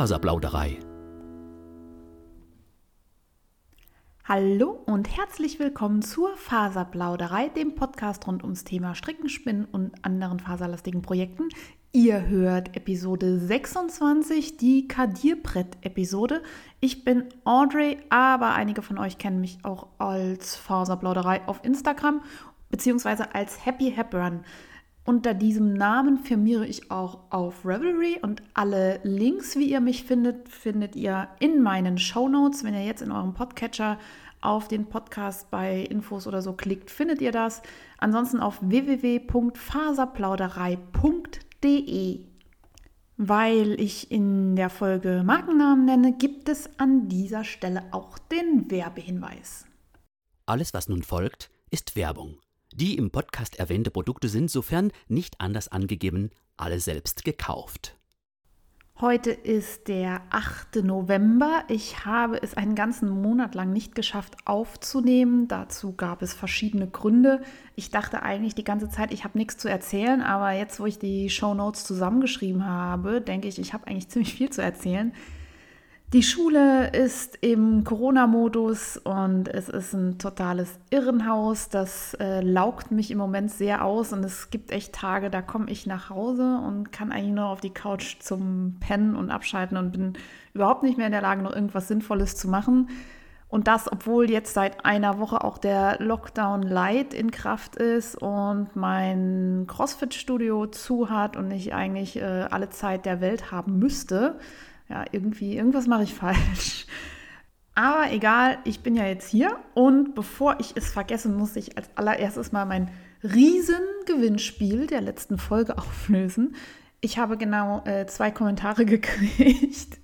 Faserplauderei. Hallo und herzlich willkommen zur Faserplauderei, dem Podcast rund ums Thema Stricken, Spinnen und anderen faserlastigen Projekten. Ihr hört Episode 26, die Kadierbrett-Episode. Ich bin Audrey, aber einige von euch kennen mich auch als Faserplauderei auf Instagram beziehungsweise als Happy Hepburn. Unter diesem Namen firmiere ich auch auf Revelry und alle Links, wie ihr mich findet, findet ihr in meinen Show Notes. Wenn ihr jetzt in eurem Podcatcher auf den Podcast bei Infos oder so klickt, findet ihr das. Ansonsten auf www.faserplauderei.de. Weil ich in der Folge Markennamen nenne, gibt es an dieser Stelle auch den Werbehinweis. Alles, was nun folgt, ist Werbung. Die im Podcast erwähnte Produkte sind, sofern nicht anders angegeben, alle selbst gekauft. Heute ist der 8. November. Ich habe es einen ganzen Monat lang nicht geschafft aufzunehmen. Dazu gab es verschiedene Gründe. Ich dachte eigentlich die ganze Zeit, ich habe nichts zu erzählen, aber jetzt, wo ich die Show Notes zusammengeschrieben habe, denke ich, ich habe eigentlich ziemlich viel zu erzählen. Die Schule ist im Corona-Modus und es ist ein totales Irrenhaus. Das äh, laugt mich im Moment sehr aus und es gibt echt Tage, da komme ich nach Hause und kann eigentlich nur auf die Couch zum Pennen und Abschalten und bin überhaupt nicht mehr in der Lage, noch irgendwas Sinnvolles zu machen. Und das, obwohl jetzt seit einer Woche auch der Lockdown Light in Kraft ist und mein CrossFit-Studio zu hat und ich eigentlich äh, alle Zeit der Welt haben müsste ja, irgendwie, irgendwas mache ich falsch. Aber egal, ich bin ja jetzt hier und bevor ich es vergesse, muss ich als allererstes mal mein Riesengewinnspiel der letzten Folge auflösen. Ich habe genau äh, zwei Kommentare gekriegt.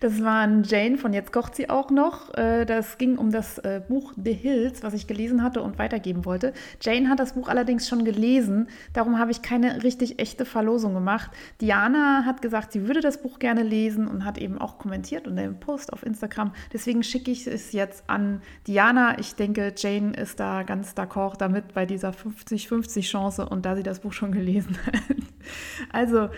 Das waren Jane von Jetzt kocht sie auch noch. Äh, das ging um das äh, Buch The Hills, was ich gelesen hatte und weitergeben wollte. Jane hat das Buch allerdings schon gelesen. Darum habe ich keine richtig echte Verlosung gemacht. Diana hat gesagt, sie würde das Buch gerne lesen und hat eben auch kommentiert unter dem Post auf Instagram. Deswegen schicke ich es jetzt an Diana. Ich denke, Jane ist da ganz d'accord damit bei dieser 50-50 Chance und da sie das Buch schon gelesen hat. Also,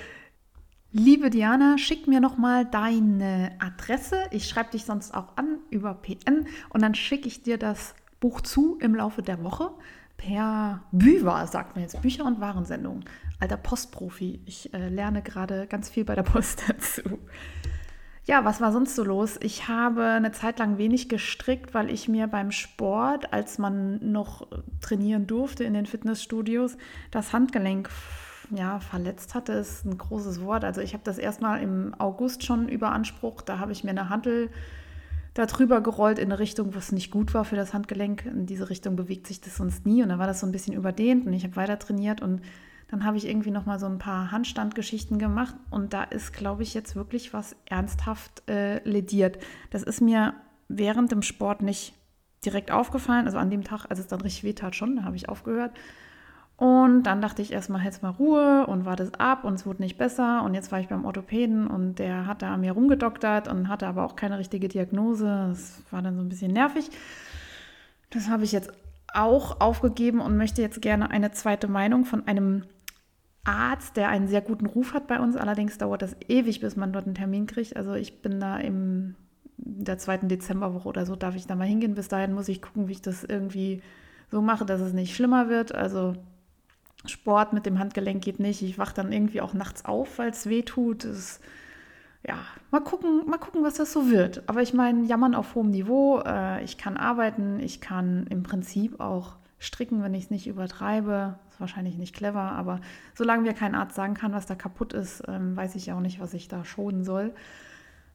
liebe Diana, schick mir noch mal deine Adresse. Ich schreibe dich sonst auch an über PN und dann schicke ich dir das Buch zu im Laufe der Woche per Büwa, sagt man jetzt, Bücher- und Warensendung. Alter Postprofi. Ich äh, lerne gerade ganz viel bei der Post dazu. Ja, was war sonst so los? Ich habe eine Zeit lang wenig gestrickt, weil ich mir beim Sport, als man noch trainieren durfte in den Fitnessstudios, das Handgelenk ja, verletzt hatte, ist ein großes Wort. Also ich habe das erstmal im August schon überansprucht. Da habe ich mir eine Hantel darüber gerollt in eine Richtung, was nicht gut war für das Handgelenk. In diese Richtung bewegt sich das sonst nie. Und dann war das so ein bisschen überdehnt und ich habe weiter trainiert und dann habe ich irgendwie noch mal so ein paar Handstandgeschichten gemacht und da ist, glaube ich, jetzt wirklich was ernsthaft äh, lediert. Das ist mir während dem Sport nicht direkt aufgefallen. Also an dem Tag, als es dann richtig weh tat, schon, da habe ich aufgehört. Und dann dachte ich erstmal, jetzt mal Ruhe und war das ab und es wurde nicht besser. Und jetzt war ich beim Orthopäden und der hat da an mir rumgedoktert und hatte aber auch keine richtige Diagnose. Das war dann so ein bisschen nervig. Das habe ich jetzt auch aufgegeben und möchte jetzt gerne eine zweite Meinung von einem Arzt, der einen sehr guten Ruf hat bei uns. Allerdings dauert das ewig, bis man dort einen Termin kriegt. Also ich bin da im der zweiten Dezemberwoche oder so, darf ich da mal hingehen. Bis dahin muss ich gucken, wie ich das irgendwie so mache, dass es nicht schlimmer wird. Also Sport mit dem Handgelenk geht nicht. Ich wache dann irgendwie auch nachts auf, weil es weh tut. ja, mal gucken, mal gucken, was das so wird. Aber ich meine, jammern auf hohem Niveau. Äh, ich kann arbeiten, ich kann im Prinzip auch stricken, wenn ich es nicht übertreibe. Ist wahrscheinlich nicht clever, aber solange mir kein Arzt sagen kann, was da kaputt ist, ähm, weiß ich auch nicht, was ich da schonen soll.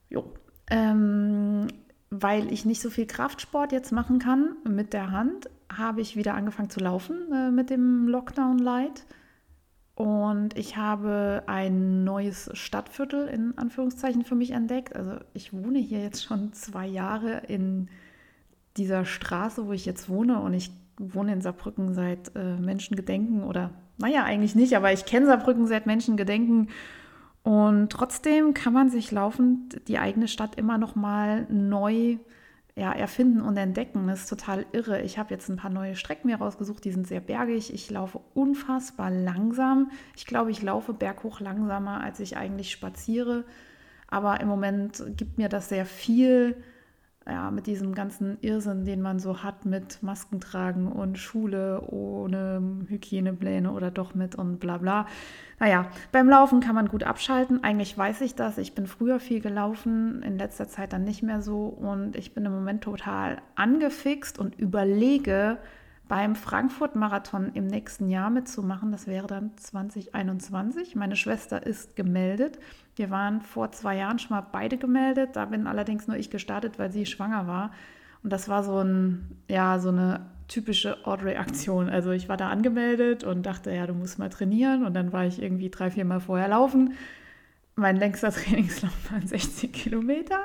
Jo. Ähm, weil ich nicht so viel Kraftsport jetzt machen kann mit der Hand, habe ich wieder angefangen zu laufen äh, mit dem Lockdown Light. Und ich habe ein neues Stadtviertel in Anführungszeichen für mich entdeckt. Also ich wohne hier jetzt schon zwei Jahre in dieser Straße, wo ich jetzt wohne. Und ich wohne in Saarbrücken seit äh, Menschengedenken oder, naja, eigentlich nicht, aber ich kenne Saarbrücken seit Menschengedenken. Und trotzdem kann man sich laufend die eigene Stadt immer noch mal neu ja, erfinden und entdecken. Das ist total irre. Ich habe jetzt ein paar neue Strecken mir rausgesucht, die sind sehr bergig. Ich laufe unfassbar langsam. Ich glaube, ich laufe berghoch langsamer, als ich eigentlich spaziere. Aber im Moment gibt mir das sehr viel ja, mit diesem ganzen Irrsinn, den man so hat mit Masken tragen und Schule ohne Hygienepläne oder doch mit und bla bla. Naja, beim Laufen kann man gut abschalten. Eigentlich weiß ich das. Ich bin früher viel gelaufen, in letzter Zeit dann nicht mehr so. Und ich bin im Moment total angefixt und überlege, beim Frankfurt-Marathon im nächsten Jahr mitzumachen. Das wäre dann 2021. Meine Schwester ist gemeldet. Wir waren vor zwei Jahren schon mal beide gemeldet. Da bin allerdings nur ich gestartet, weil sie schwanger war. Und das war so ein, ja, so eine typische Audrey-Aktion. Also ich war da angemeldet und dachte, ja, du musst mal trainieren. Und dann war ich irgendwie drei, vier Mal vorher laufen. Mein längster Trainingslauf waren 16 Kilometer.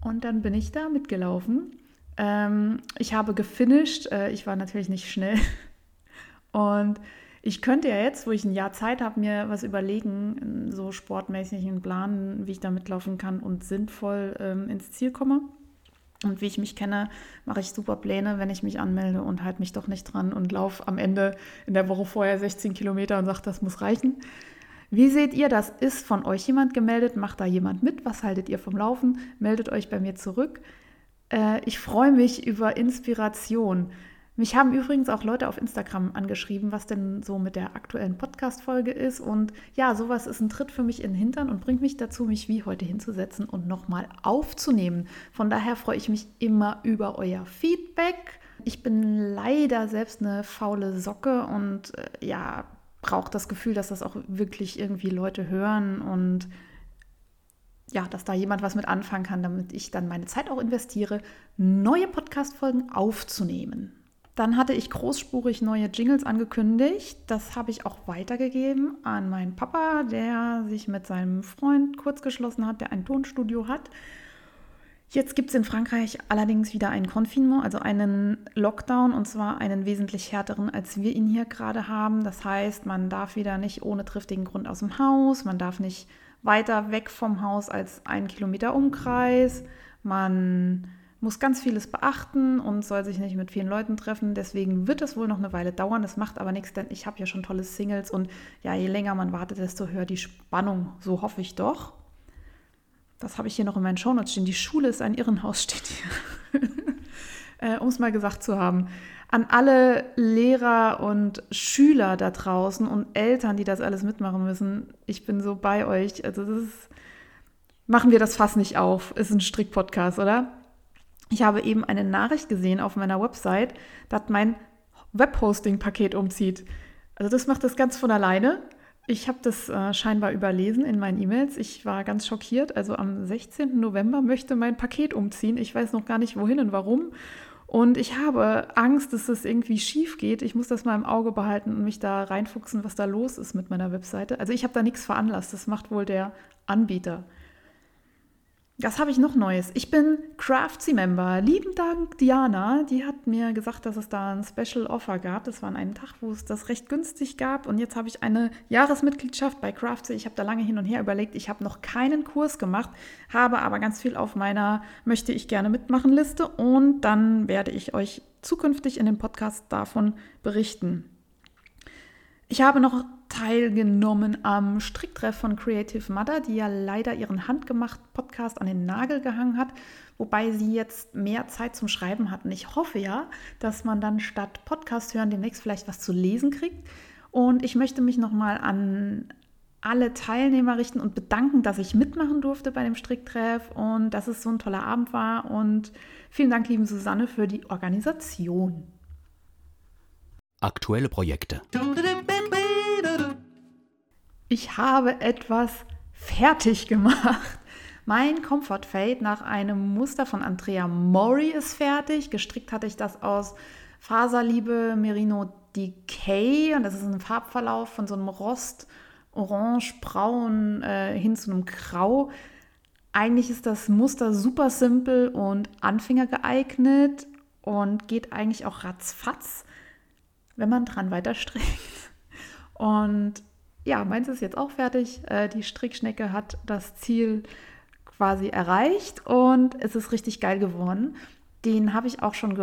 Und dann bin ich da mitgelaufen ähm, ich habe gefinisht. Äh, ich war natürlich nicht schnell. Und ich könnte ja jetzt, wo ich ein Jahr Zeit habe, mir was überlegen, so sportmäßig einen Plan, wie ich da mitlaufen kann und sinnvoll ähm, ins Ziel komme. Und wie ich mich kenne, mache ich super Pläne, wenn ich mich anmelde und halte mich doch nicht dran und laufe am Ende in der Woche vorher 16 Kilometer und sage, das muss reichen. Wie seht ihr das? Ist von euch jemand gemeldet? Macht da jemand mit? Was haltet ihr vom Laufen? Meldet euch bei mir zurück. Äh, ich freue mich über Inspiration. Mich haben übrigens auch Leute auf Instagram angeschrieben, was denn so mit der aktuellen Podcast-Folge ist. Und ja, sowas ist ein Tritt für mich in den Hintern und bringt mich dazu, mich wie heute hinzusetzen und nochmal aufzunehmen. Von daher freue ich mich immer über euer Feedback. Ich bin leider selbst eine faule Socke und äh, ja, brauche das Gefühl, dass das auch wirklich irgendwie Leute hören und ja, dass da jemand was mit anfangen kann, damit ich dann meine Zeit auch investiere, neue Podcast-Folgen aufzunehmen. Dann hatte ich großspurig neue Jingles angekündigt. Das habe ich auch weitergegeben an meinen Papa, der sich mit seinem Freund kurzgeschlossen hat, der ein Tonstudio hat. Jetzt gibt es in Frankreich allerdings wieder ein Confinement, also einen Lockdown und zwar einen wesentlich härteren, als wir ihn hier gerade haben. Das heißt, man darf wieder nicht ohne triftigen Grund aus dem Haus, man darf nicht weiter weg vom Haus als ein Kilometer Umkreis. Man muss ganz vieles beachten und soll sich nicht mit vielen Leuten treffen. Deswegen wird es wohl noch eine Weile dauern. Das macht aber nichts, denn ich habe ja schon tolle Singles und ja, je länger man wartet, desto höher die Spannung. So hoffe ich doch. Das habe ich hier noch in meinen Shownotes stehen. Die Schule ist ein Irrenhaus, steht hier. äh, um es mal gesagt zu haben an alle Lehrer und Schüler da draußen und Eltern, die das alles mitmachen müssen. Ich bin so bei euch. Also das ist, machen wir das fast nicht auf. Ist ein Strick-Podcast, oder? Ich habe eben eine Nachricht gesehen auf meiner Website, dass mein Webhosting-Paket umzieht. Also das macht das ganz von alleine. Ich habe das äh, scheinbar überlesen in meinen E-Mails. Ich war ganz schockiert. Also am 16. November möchte mein Paket umziehen. Ich weiß noch gar nicht wohin und warum. Und ich habe Angst, dass es irgendwie schief geht. Ich muss das mal im Auge behalten und mich da reinfuchsen, was da los ist mit meiner Webseite. Also ich habe da nichts veranlasst. Das macht wohl der Anbieter. Was habe ich noch Neues? Ich bin Craftsy-Member. Lieben Dank, Diana. Die hat mir gesagt, dass es da ein Special Offer gab. Das war an einem Tag, wo es das recht günstig gab. Und jetzt habe ich eine Jahresmitgliedschaft bei Craftsy. Ich habe da lange hin und her überlegt. Ich habe noch keinen Kurs gemacht, habe aber ganz viel auf meiner Möchte ich gerne mitmachen Liste. Und dann werde ich euch zukünftig in dem Podcast davon berichten. Ich habe noch teilgenommen am Stricktreff von Creative Mother, die ja leider ihren handgemachten Podcast an den Nagel gehangen hat, wobei sie jetzt mehr Zeit zum Schreiben hatten. Ich hoffe ja, dass man dann statt Podcast hören demnächst vielleicht was zu lesen kriegt. Und ich möchte mich nochmal an alle Teilnehmer richten und bedanken, dass ich mitmachen durfte bei dem Stricktreff und dass es so ein toller Abend war. Und vielen Dank, liebe Susanne, für die Organisation. Aktuelle Projekte. Ich habe etwas fertig gemacht. Mein Comfort Fade nach einem Muster von Andrea Mori ist fertig. Gestrickt hatte ich das aus Faserliebe Merino Decay und das ist ein Farbverlauf von so einem Rost, Orange, Braun äh, hin zu einem Grau. Eigentlich ist das Muster super simpel und Anfänger geeignet und geht eigentlich auch ratzfatz wenn man dran weiter strickt. Und ja, meins ist jetzt auch fertig. Äh, die Strickschnecke hat das Ziel quasi erreicht und es ist richtig geil geworden. Den habe ich auch schon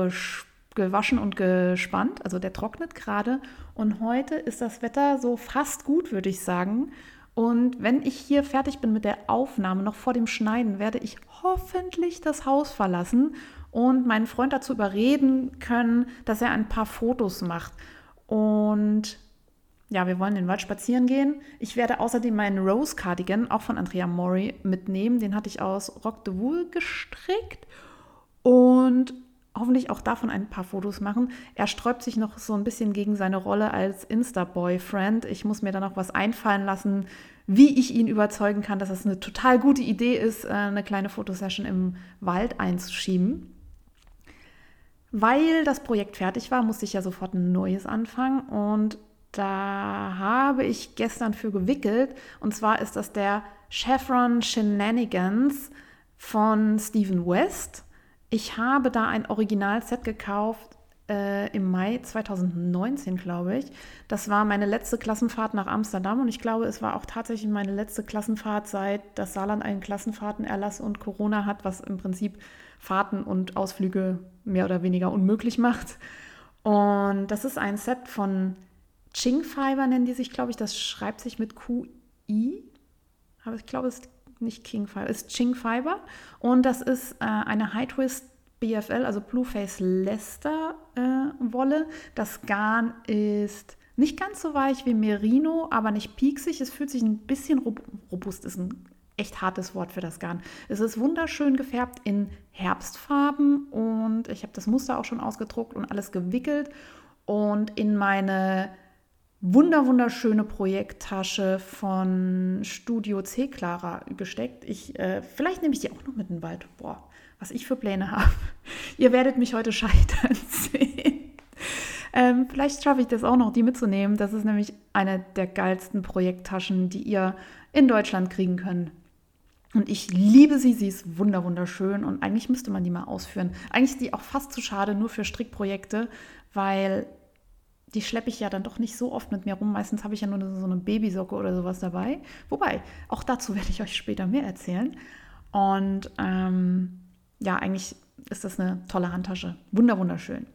gewaschen und gespannt. Also der trocknet gerade. Und heute ist das Wetter so fast gut, würde ich sagen. Und wenn ich hier fertig bin mit der Aufnahme, noch vor dem Schneiden, werde ich hoffentlich das Haus verlassen und meinen Freund dazu überreden können, dass er ein paar Fotos macht. Und ja, wir wollen in den Wald spazieren gehen. Ich werde außerdem meinen Rose Cardigan, auch von Andrea Mori, mitnehmen. Den hatte ich aus Rock de Wool gestrickt und hoffentlich auch davon ein paar Fotos machen. Er sträubt sich noch so ein bisschen gegen seine Rolle als Insta-Boyfriend. Ich muss mir da noch was einfallen lassen, wie ich ihn überzeugen kann, dass es eine total gute Idee ist, äh, eine kleine Fotosession im Wald einzuschieben. Weil das Projekt fertig war, musste ich ja sofort ein neues anfangen und da habe ich gestern für gewickelt. Und zwar ist das der Chevron Shenanigans von Stephen West. Ich habe da ein Originalset gekauft äh, im Mai 2019, glaube ich. Das war meine letzte Klassenfahrt nach Amsterdam und ich glaube, es war auch tatsächlich meine letzte Klassenfahrt, seit das Saarland einen Klassenfahrtenerlass und Corona hat, was im Prinzip Fahrten und Ausflüge mehr oder weniger unmöglich macht. Und das ist ein Set von Ching Fiber nennen die sich, glaube ich. Das schreibt sich mit QI. Aber ich glaube, es ist nicht King Fiber, es ist Ching Fiber. Und das ist äh, eine High Twist BFL, also Blueface Lester äh, Wolle. Das Garn ist nicht ganz so weich wie Merino, aber nicht pieksig. Es fühlt sich ein bisschen robust, ist ein echt hartes Wort für das Garn. Es ist wunderschön gefärbt in Herbstfarben und ich habe das Muster auch schon ausgedruckt und alles gewickelt und in meine wunder wunderschöne Projekttasche von Studio C Clara gesteckt. Ich, äh, vielleicht nehme ich die auch noch mit in den Wald. Boah, was ich für Pläne habe. Ihr werdet mich heute scheitern sehen. Ähm, vielleicht schaffe ich das auch noch, die mitzunehmen. Das ist nämlich eine der geilsten Projekttaschen, die ihr in Deutschland kriegen könnt. Und ich liebe sie, sie ist wunder wunderschön und eigentlich müsste man die mal ausführen. Eigentlich ist die auch fast zu schade nur für Strickprojekte, weil die schleppe ich ja dann doch nicht so oft mit mir rum. Meistens habe ich ja nur so eine Babysocke oder sowas dabei. Wobei, auch dazu werde ich euch später mehr erzählen. Und ähm, ja, eigentlich ist das eine tolle Handtasche. Wunder, wunderschön.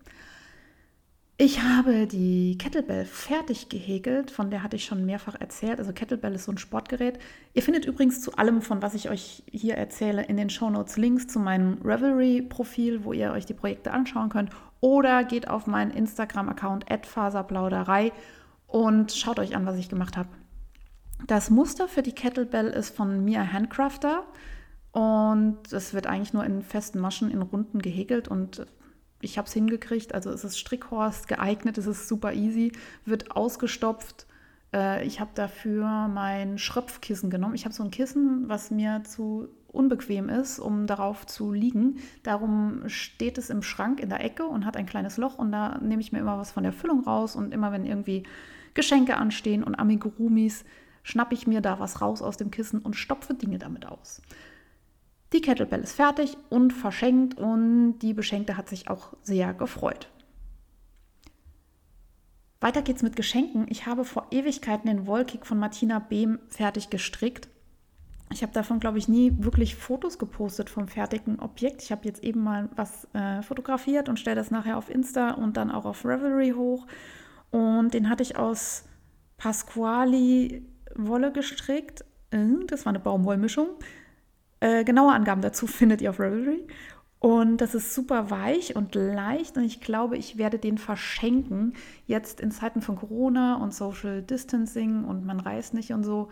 Ich habe die Kettlebell fertig gehäkelt, von der hatte ich schon mehrfach erzählt. Also Kettlebell ist so ein Sportgerät. Ihr findet übrigens zu allem, von was ich euch hier erzähle, in den Shownotes Links zu meinem Revelry-Profil, wo ihr euch die Projekte anschauen könnt. Oder geht auf meinen Instagram-Account faserplauderei und schaut euch an, was ich gemacht habe. Das Muster für die Kettlebell ist von Mia Handcrafter und es wird eigentlich nur in festen Maschen in Runden gehäkelt und ich habe es hingekriegt. Also es ist Strickhorst geeignet, es ist super easy, wird ausgestopft. Äh, ich habe dafür mein Schröpfkissen genommen. Ich habe so ein Kissen, was mir zu unbequem ist, um darauf zu liegen. Darum steht es im Schrank in der Ecke und hat ein kleines Loch und da nehme ich mir immer was von der Füllung raus und immer wenn irgendwie Geschenke anstehen und Amigurumis, schnappe ich mir da was raus aus dem Kissen und stopfe Dinge damit aus. Die Kettlebell ist fertig und verschenkt und die Beschenkte hat sich auch sehr gefreut. Weiter geht's mit Geschenken. Ich habe vor Ewigkeiten den Wollkick von Martina Behm fertig gestrickt. Ich habe davon, glaube ich, nie wirklich Fotos gepostet vom fertigen Objekt. Ich habe jetzt eben mal was äh, fotografiert und stelle das nachher auf Insta und dann auch auf Revelry hoch. Und den hatte ich aus Pasquali Wolle gestrickt. Äh, das war eine Baumwollmischung. Äh, genaue Angaben dazu findet ihr auf Ravelry. Und das ist super weich und leicht und ich glaube, ich werde den verschenken. Jetzt in Zeiten von Corona und Social Distancing und man reist nicht und so,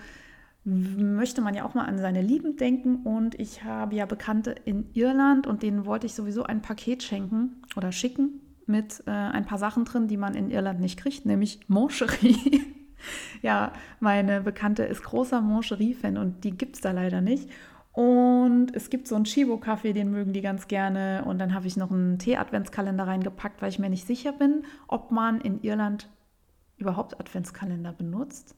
möchte man ja auch mal an seine Lieben denken. Und ich habe ja Bekannte in Irland und denen wollte ich sowieso ein Paket schenken oder schicken mit äh, ein paar Sachen drin, die man in Irland nicht kriegt, nämlich Moncherie. ja, meine Bekannte ist großer Moncherie-Fan und die gibt es da leider nicht. Und es gibt so einen Chibo-Kaffee, den mögen die ganz gerne. Und dann habe ich noch einen Tee-Adventskalender reingepackt, weil ich mir nicht sicher bin, ob man in Irland überhaupt Adventskalender benutzt.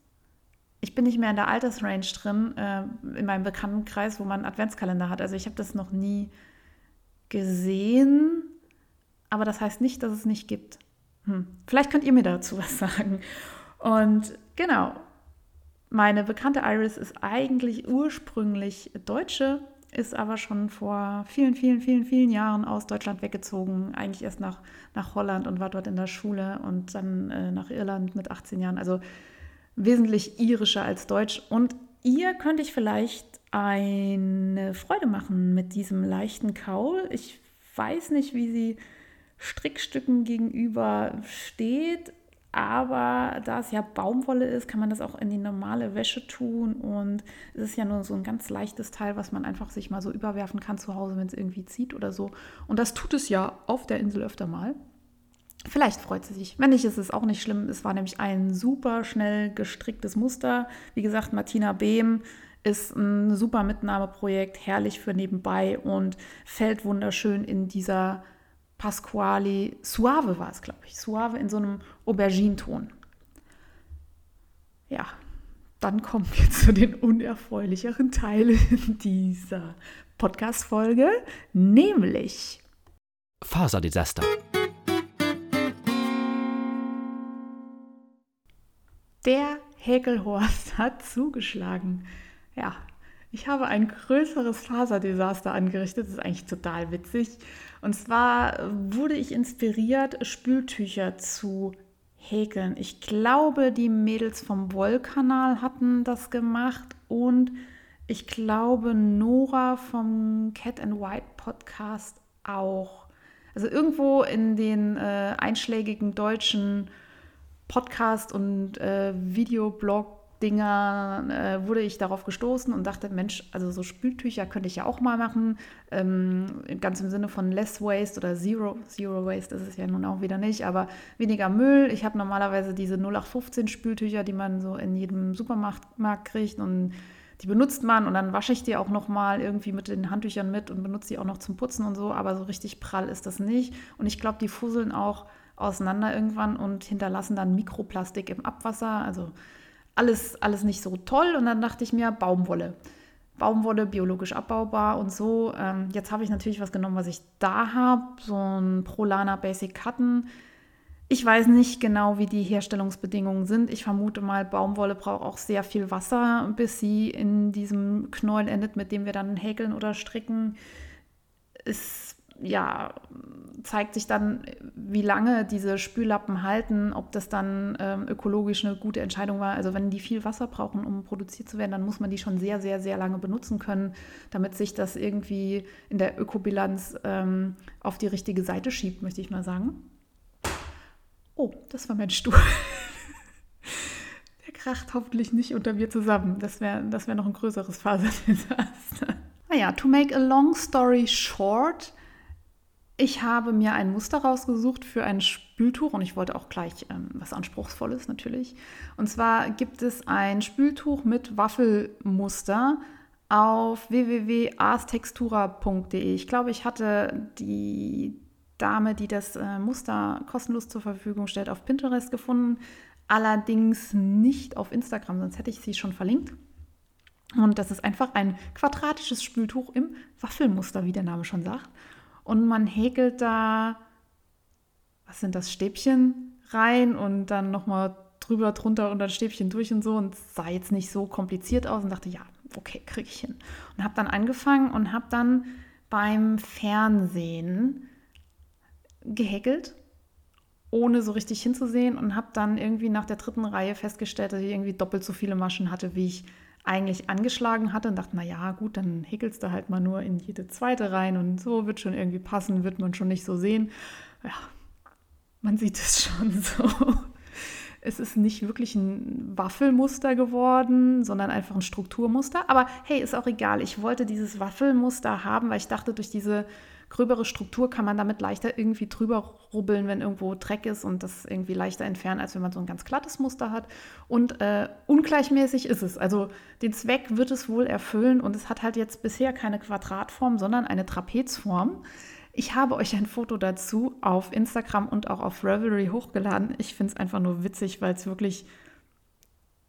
Ich bin nicht mehr in der Altersrange drin, äh, in meinem Bekanntenkreis, wo man Adventskalender hat. Also ich habe das noch nie gesehen, aber das heißt nicht, dass es nicht gibt. Hm. Vielleicht könnt ihr mir dazu was sagen. Und genau, meine bekannte Iris ist eigentlich ursprünglich Deutsche, ist aber schon vor vielen, vielen, vielen, vielen Jahren aus Deutschland weggezogen, eigentlich erst nach, nach Holland und war dort in der Schule und dann äh, nach Irland mit 18 Jahren. Also wesentlich irischer als deutsch. Und ihr könnte ich vielleicht eine Freude machen mit diesem leichten Kaul. Ich weiß nicht, wie sie Strickstücken gegenüber steht, aber da es ja Baumwolle ist, kann man das auch in die normale Wäsche tun und es ist ja nur so ein ganz leichtes Teil, was man einfach sich mal so überwerfen kann zu Hause, wenn es irgendwie zieht oder so. Und das tut es ja auf der Insel öfter mal. Vielleicht freut sie sich. Wenn nicht, ist es auch nicht schlimm. Es war nämlich ein super schnell gestricktes Muster. Wie gesagt, Martina Behm ist ein super Mitnahmeprojekt, herrlich für nebenbei und fällt wunderschön in dieser Pasquali Suave war es, glaube ich. Suave in so einem Aubergine-Ton. Ja, dann kommen wir zu den unerfreulicheren Teilen dieser Podcast-Folge, nämlich Faserdesaster. Der Häkelhorst hat zugeschlagen. Ja, ich habe ein größeres Faserdesaster angerichtet. Das ist eigentlich total witzig. Und zwar wurde ich inspiriert, Spültücher zu häkeln. Ich glaube, die Mädels vom Wollkanal hatten das gemacht und ich glaube, Nora vom Cat and White Podcast auch. Also irgendwo in den äh, einschlägigen deutschen Podcast- und äh, Videoblog-Dinger äh, wurde ich darauf gestoßen und dachte, Mensch, also so Spültücher könnte ich ja auch mal machen. Ähm, ganz im Sinne von Less Waste oder Zero. Zero Waste ist es ja nun auch wieder nicht, aber weniger Müll. Ich habe normalerweise diese 0815 Spültücher, die man so in jedem Supermarkt kriegt und die benutzt man und dann wasche ich die auch noch mal irgendwie mit den Handtüchern mit und benutze die auch noch zum Putzen und so, aber so richtig prall ist das nicht und ich glaube, die fusseln auch auseinander irgendwann und hinterlassen dann Mikroplastik im Abwasser. Also alles, alles nicht so toll. Und dann dachte ich mir, Baumwolle. Baumwolle, biologisch abbaubar und so. Ähm, jetzt habe ich natürlich was genommen, was ich da habe. So ein Prolana Basic Cotton. Ich weiß nicht genau, wie die Herstellungsbedingungen sind. Ich vermute mal, Baumwolle braucht auch sehr viel Wasser, bis sie in diesem Knäuel endet, mit dem wir dann häkeln oder stricken. Ist ja, zeigt sich dann, wie lange diese Spüllappen halten, ob das dann ähm, ökologisch eine gute Entscheidung war. Also wenn die viel Wasser brauchen, um produziert zu werden, dann muss man die schon sehr, sehr, sehr lange benutzen können, damit sich das irgendwie in der Ökobilanz ähm, auf die richtige Seite schiebt, möchte ich mal sagen. Oh, das war mein Stuhl. Der kracht hoffentlich nicht unter mir zusammen. Das wäre das wär noch ein größeres Faserdesaster. Naja, to make a long story short, ich habe mir ein Muster rausgesucht für ein Spültuch und ich wollte auch gleich ähm, was Anspruchsvolles natürlich. Und zwar gibt es ein Spültuch mit Waffelmuster auf www.arstextura.de. Ich glaube, ich hatte die Dame, die das äh, Muster kostenlos zur Verfügung stellt, auf Pinterest gefunden. Allerdings nicht auf Instagram, sonst hätte ich sie schon verlinkt. Und das ist einfach ein quadratisches Spültuch im Waffelmuster, wie der Name schon sagt und man häkelt da, was sind das, Stäbchen rein und dann nochmal drüber, drunter und dann Stäbchen durch und so und sah jetzt nicht so kompliziert aus und dachte, ja, okay, kriege ich hin. Und habe dann angefangen und habe dann beim Fernsehen gehäkelt, ohne so richtig hinzusehen und habe dann irgendwie nach der dritten Reihe festgestellt, dass ich irgendwie doppelt so viele Maschen hatte, wie ich eigentlich angeschlagen hatte und dachte, naja, gut, dann häkelst du halt mal nur in jede zweite rein und so wird schon irgendwie passen, wird man schon nicht so sehen. Ja, man sieht es schon so. Es ist nicht wirklich ein Waffelmuster geworden, sondern einfach ein Strukturmuster. Aber hey, ist auch egal. Ich wollte dieses Waffelmuster haben, weil ich dachte, durch diese gröbere Struktur kann man damit leichter irgendwie drüber rubbeln, wenn irgendwo Dreck ist und das irgendwie leichter entfernen, als wenn man so ein ganz glattes Muster hat. Und äh, ungleichmäßig ist es. Also den Zweck wird es wohl erfüllen und es hat halt jetzt bisher keine Quadratform, sondern eine Trapezform. Ich habe euch ein Foto dazu auf Instagram und auch auf Revelry hochgeladen. Ich finde es einfach nur witzig, weil es wirklich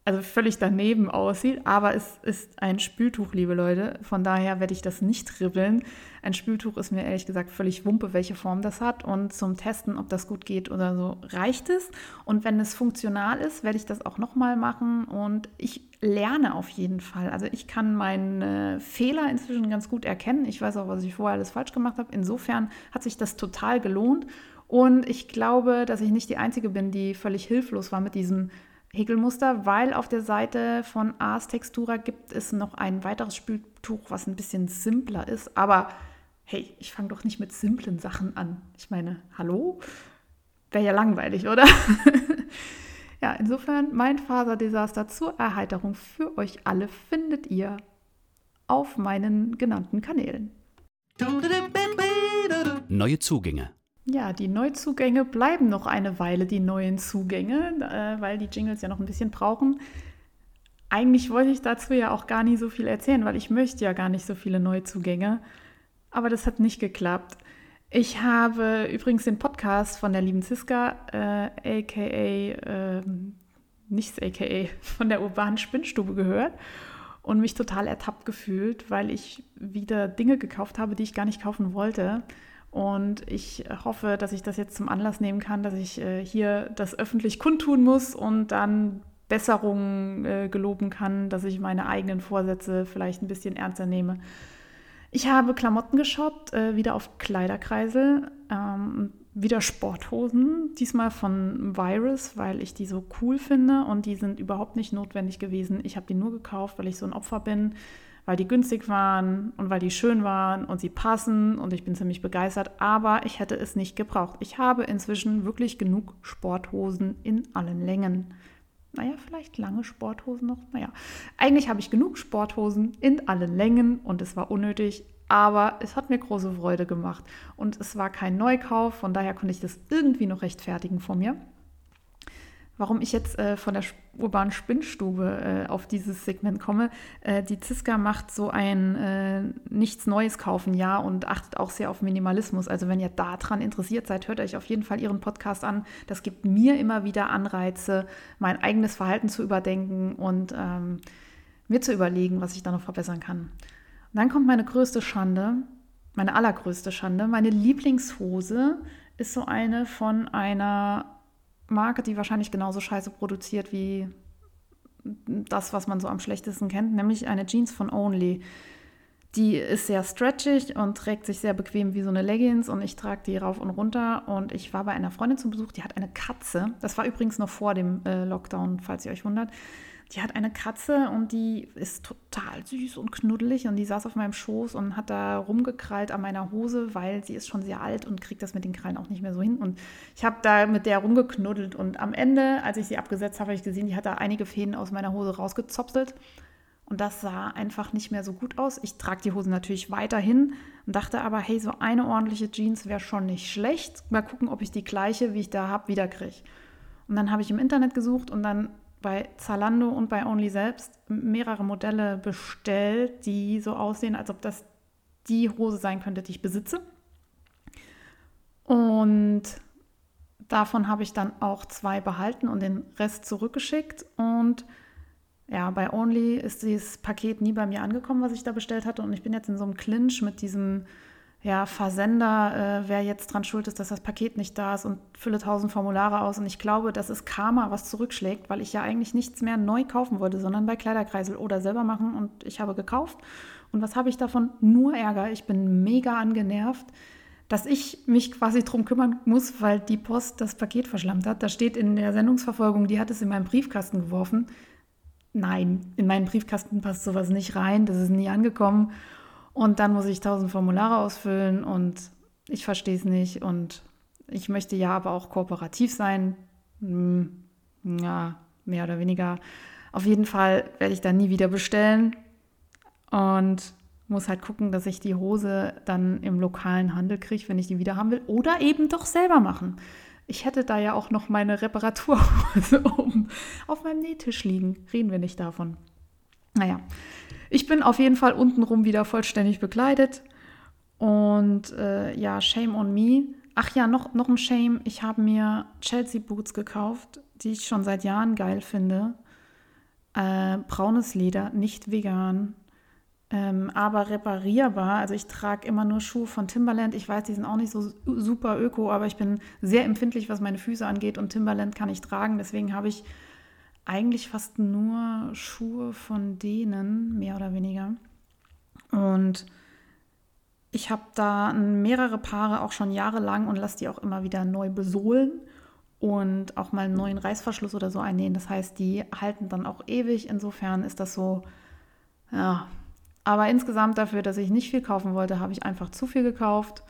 also völlig daneben aussieht, aber es ist ein Spültuch, liebe Leute. Von daher werde ich das nicht ribbeln. Ein Spültuch ist mir ehrlich gesagt völlig wumpe, welche Form das hat. Und zum Testen, ob das gut geht oder so, reicht es. Und wenn es funktional ist, werde ich das auch nochmal machen. Und ich lerne auf jeden Fall. Also ich kann meine Fehler inzwischen ganz gut erkennen. Ich weiß auch, was ich vorher alles falsch gemacht habe. Insofern hat sich das total gelohnt. Und ich glaube, dass ich nicht die Einzige bin, die völlig hilflos war mit diesem Häkelmuster, weil auf der Seite von Ars Textura gibt es noch ein weiteres Spültuch, was ein bisschen simpler ist. Aber hey, ich fange doch nicht mit simplen Sachen an. Ich meine, hallo? Wäre ja langweilig, oder? ja, insofern mein Faserdesaster zur Erheiterung für euch alle findet ihr auf meinen genannten Kanälen. Neue Zugänge. Ja, die Neuzugänge bleiben noch eine Weile die neuen Zugänge, äh, weil die Jingles ja noch ein bisschen brauchen. Eigentlich wollte ich dazu ja auch gar nicht so viel erzählen, weil ich möchte ja gar nicht so viele Neuzugänge. Aber das hat nicht geklappt. Ich habe übrigens den Podcast von der lieben Ziska, äh, aka, äh, nichts aka, von der urbanen Spinnstube gehört und mich total ertappt gefühlt, weil ich wieder Dinge gekauft habe, die ich gar nicht kaufen wollte. Und ich hoffe, dass ich das jetzt zum Anlass nehmen kann, dass ich äh, hier das öffentlich kundtun muss und dann Besserungen äh, geloben kann, dass ich meine eigenen Vorsätze vielleicht ein bisschen ernster nehme. Ich habe Klamotten geshoppt, äh, wieder auf Kleiderkreisel, ähm, wieder Sporthosen, diesmal von Virus, weil ich die so cool finde und die sind überhaupt nicht notwendig gewesen. Ich habe die nur gekauft, weil ich so ein Opfer bin weil die günstig waren und weil die schön waren und sie passen und ich bin ziemlich begeistert, aber ich hätte es nicht gebraucht. Ich habe inzwischen wirklich genug Sporthosen in allen Längen. Naja, vielleicht lange Sporthosen noch. Naja, eigentlich habe ich genug Sporthosen in allen Längen und es war unnötig, aber es hat mir große Freude gemacht und es war kein Neukauf, von daher konnte ich das irgendwie noch rechtfertigen vor mir warum ich jetzt äh, von der urbanen Spinnstube äh, auf dieses Segment komme. Äh, die Ziska macht so ein äh, nichts Neues kaufen, ja, und achtet auch sehr auf Minimalismus. Also wenn ihr daran interessiert seid, hört euch auf jeden Fall ihren Podcast an. Das gibt mir immer wieder Anreize, mein eigenes Verhalten zu überdenken und ähm, mir zu überlegen, was ich da noch verbessern kann. Und dann kommt meine größte Schande, meine allergrößte Schande. Meine Lieblingshose ist so eine von einer Marke, die wahrscheinlich genauso scheiße produziert wie das, was man so am schlechtesten kennt, nämlich eine Jeans von Only. Die ist sehr stretchig und trägt sich sehr bequem wie so eine Leggings und ich trage die rauf und runter. Und ich war bei einer Freundin zu Besuch, die hat eine Katze. Das war übrigens noch vor dem äh, Lockdown, falls ihr euch wundert. Die hat eine Katze und die ist total süß und knuddelig und die saß auf meinem Schoß und hat da rumgekrallt an meiner Hose, weil sie ist schon sehr alt und kriegt das mit den Krallen auch nicht mehr so hin. Und ich habe da mit der rumgeknuddelt und am Ende, als ich sie abgesetzt habe, habe ich gesehen, die hat da einige Fäden aus meiner Hose rausgezopselt. Und das sah einfach nicht mehr so gut aus. Ich trage die Hosen natürlich weiterhin und dachte aber, hey, so eine ordentliche Jeans wäre schon nicht schlecht. Mal gucken, ob ich die gleiche, wie ich da habe, wieder kriege. Und dann habe ich im Internet gesucht und dann bei Zalando und bei Only selbst mehrere Modelle bestellt, die so aussehen, als ob das die Hose sein könnte, die ich besitze. Und davon habe ich dann auch zwei behalten und den Rest zurückgeschickt. Und ja, bei Only ist dieses Paket nie bei mir angekommen, was ich da bestellt hatte. Und ich bin jetzt in so einem Clinch mit diesem ja, Versender, äh, wer jetzt dran schuld ist, dass das Paket nicht da ist und fülle tausend Formulare aus. Und ich glaube, das ist Karma, was zurückschlägt, weil ich ja eigentlich nichts mehr neu kaufen wollte, sondern bei Kleiderkreisel oder selber machen. Und ich habe gekauft. Und was habe ich davon? Nur Ärger. Ich bin mega angenervt, dass ich mich quasi drum kümmern muss, weil die Post das Paket verschlammt hat. Da steht in der Sendungsverfolgung, die hat es in meinen Briefkasten geworfen. Nein, in meinen Briefkasten passt sowas nicht rein. Das ist nie angekommen. Und dann muss ich tausend Formulare ausfüllen und ich verstehe es nicht. Und ich möchte ja aber auch kooperativ sein. Hm, ja, mehr oder weniger. Auf jeden Fall werde ich dann nie wieder bestellen und muss halt gucken, dass ich die Hose dann im lokalen Handel kriege, wenn ich die wieder haben will. Oder eben doch selber machen. Ich hätte da ja auch noch meine Reparaturhose oben auf meinem Nähtisch liegen. Reden wir nicht davon. Naja, ich bin auf jeden Fall untenrum wieder vollständig bekleidet. Und äh, ja, Shame on me. Ach ja, noch, noch ein Shame. Ich habe mir Chelsea Boots gekauft, die ich schon seit Jahren geil finde. Äh, braunes Leder, nicht vegan, ähm, aber reparierbar. Also ich trage immer nur Schuhe von Timberland. Ich weiß, die sind auch nicht so super öko, aber ich bin sehr empfindlich, was meine Füße angeht und Timberland kann ich tragen. Deswegen habe ich eigentlich fast nur Schuhe von denen, mehr oder weniger. Und ich habe da mehrere Paare auch schon jahrelang und lasse die auch immer wieder neu besohlen. und auch mal einen neuen Reißverschluss oder so einnähen. Das heißt, die halten dann auch ewig. Insofern ist das so, ja. Aber insgesamt dafür, dass ich nicht viel kaufen wollte, habe ich einfach zu viel gekauft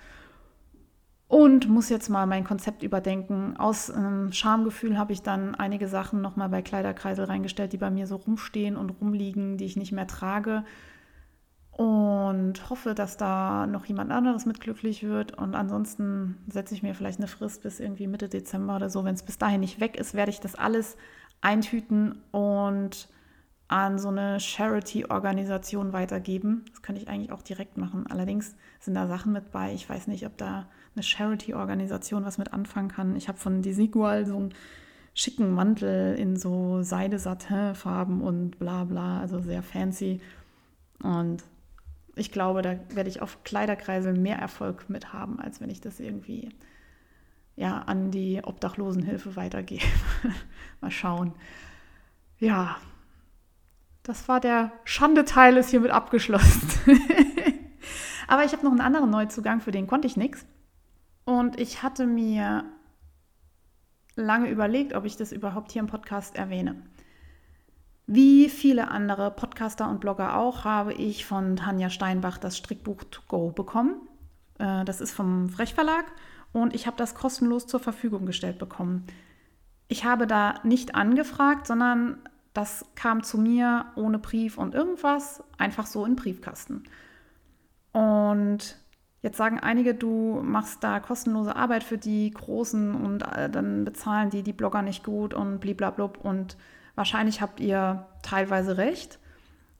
und muss jetzt mal mein Konzept überdenken. Aus ähm, Schamgefühl habe ich dann einige Sachen nochmal bei Kleiderkreisel reingestellt, die bei mir so rumstehen und rumliegen, die ich nicht mehr trage. Und hoffe, dass da noch jemand anderes mit glücklich wird. Und ansonsten setze ich mir vielleicht eine Frist bis irgendwie Mitte Dezember oder so. Wenn es bis dahin nicht weg ist, werde ich das alles eintüten und an so eine Charity-Organisation weitergeben. Das könnte ich eigentlich auch direkt machen. Allerdings sind da Sachen mit bei. Ich weiß nicht, ob da eine Charity-Organisation was mit anfangen kann. Ich habe von Desigual so einen schicken Mantel in so Seide-Satin-Farben und bla bla, also sehr fancy. Und ich glaube, da werde ich auf Kleiderkreisel mehr Erfolg mit haben, als wenn ich das irgendwie ja, an die Obdachlosenhilfe weitergebe. Mal schauen. Ja, das war der Schande-Teil, ist hiermit abgeschlossen. Aber ich habe noch einen anderen Neuzugang, für den konnte ich nichts. Und ich hatte mir lange überlegt, ob ich das überhaupt hier im Podcast erwähne. Wie viele andere Podcaster und Blogger auch, habe ich von Tanja Steinbach das Strickbuch To Go bekommen. Äh, das ist vom Frechverlag und ich habe das kostenlos zur Verfügung gestellt bekommen. Ich habe da nicht angefragt, sondern das kam zu mir ohne Brief und irgendwas, einfach so in Briefkasten. Und Jetzt sagen einige, du machst da kostenlose Arbeit für die Großen und äh, dann bezahlen die die Blogger nicht gut und bliblablub. Und wahrscheinlich habt ihr teilweise recht.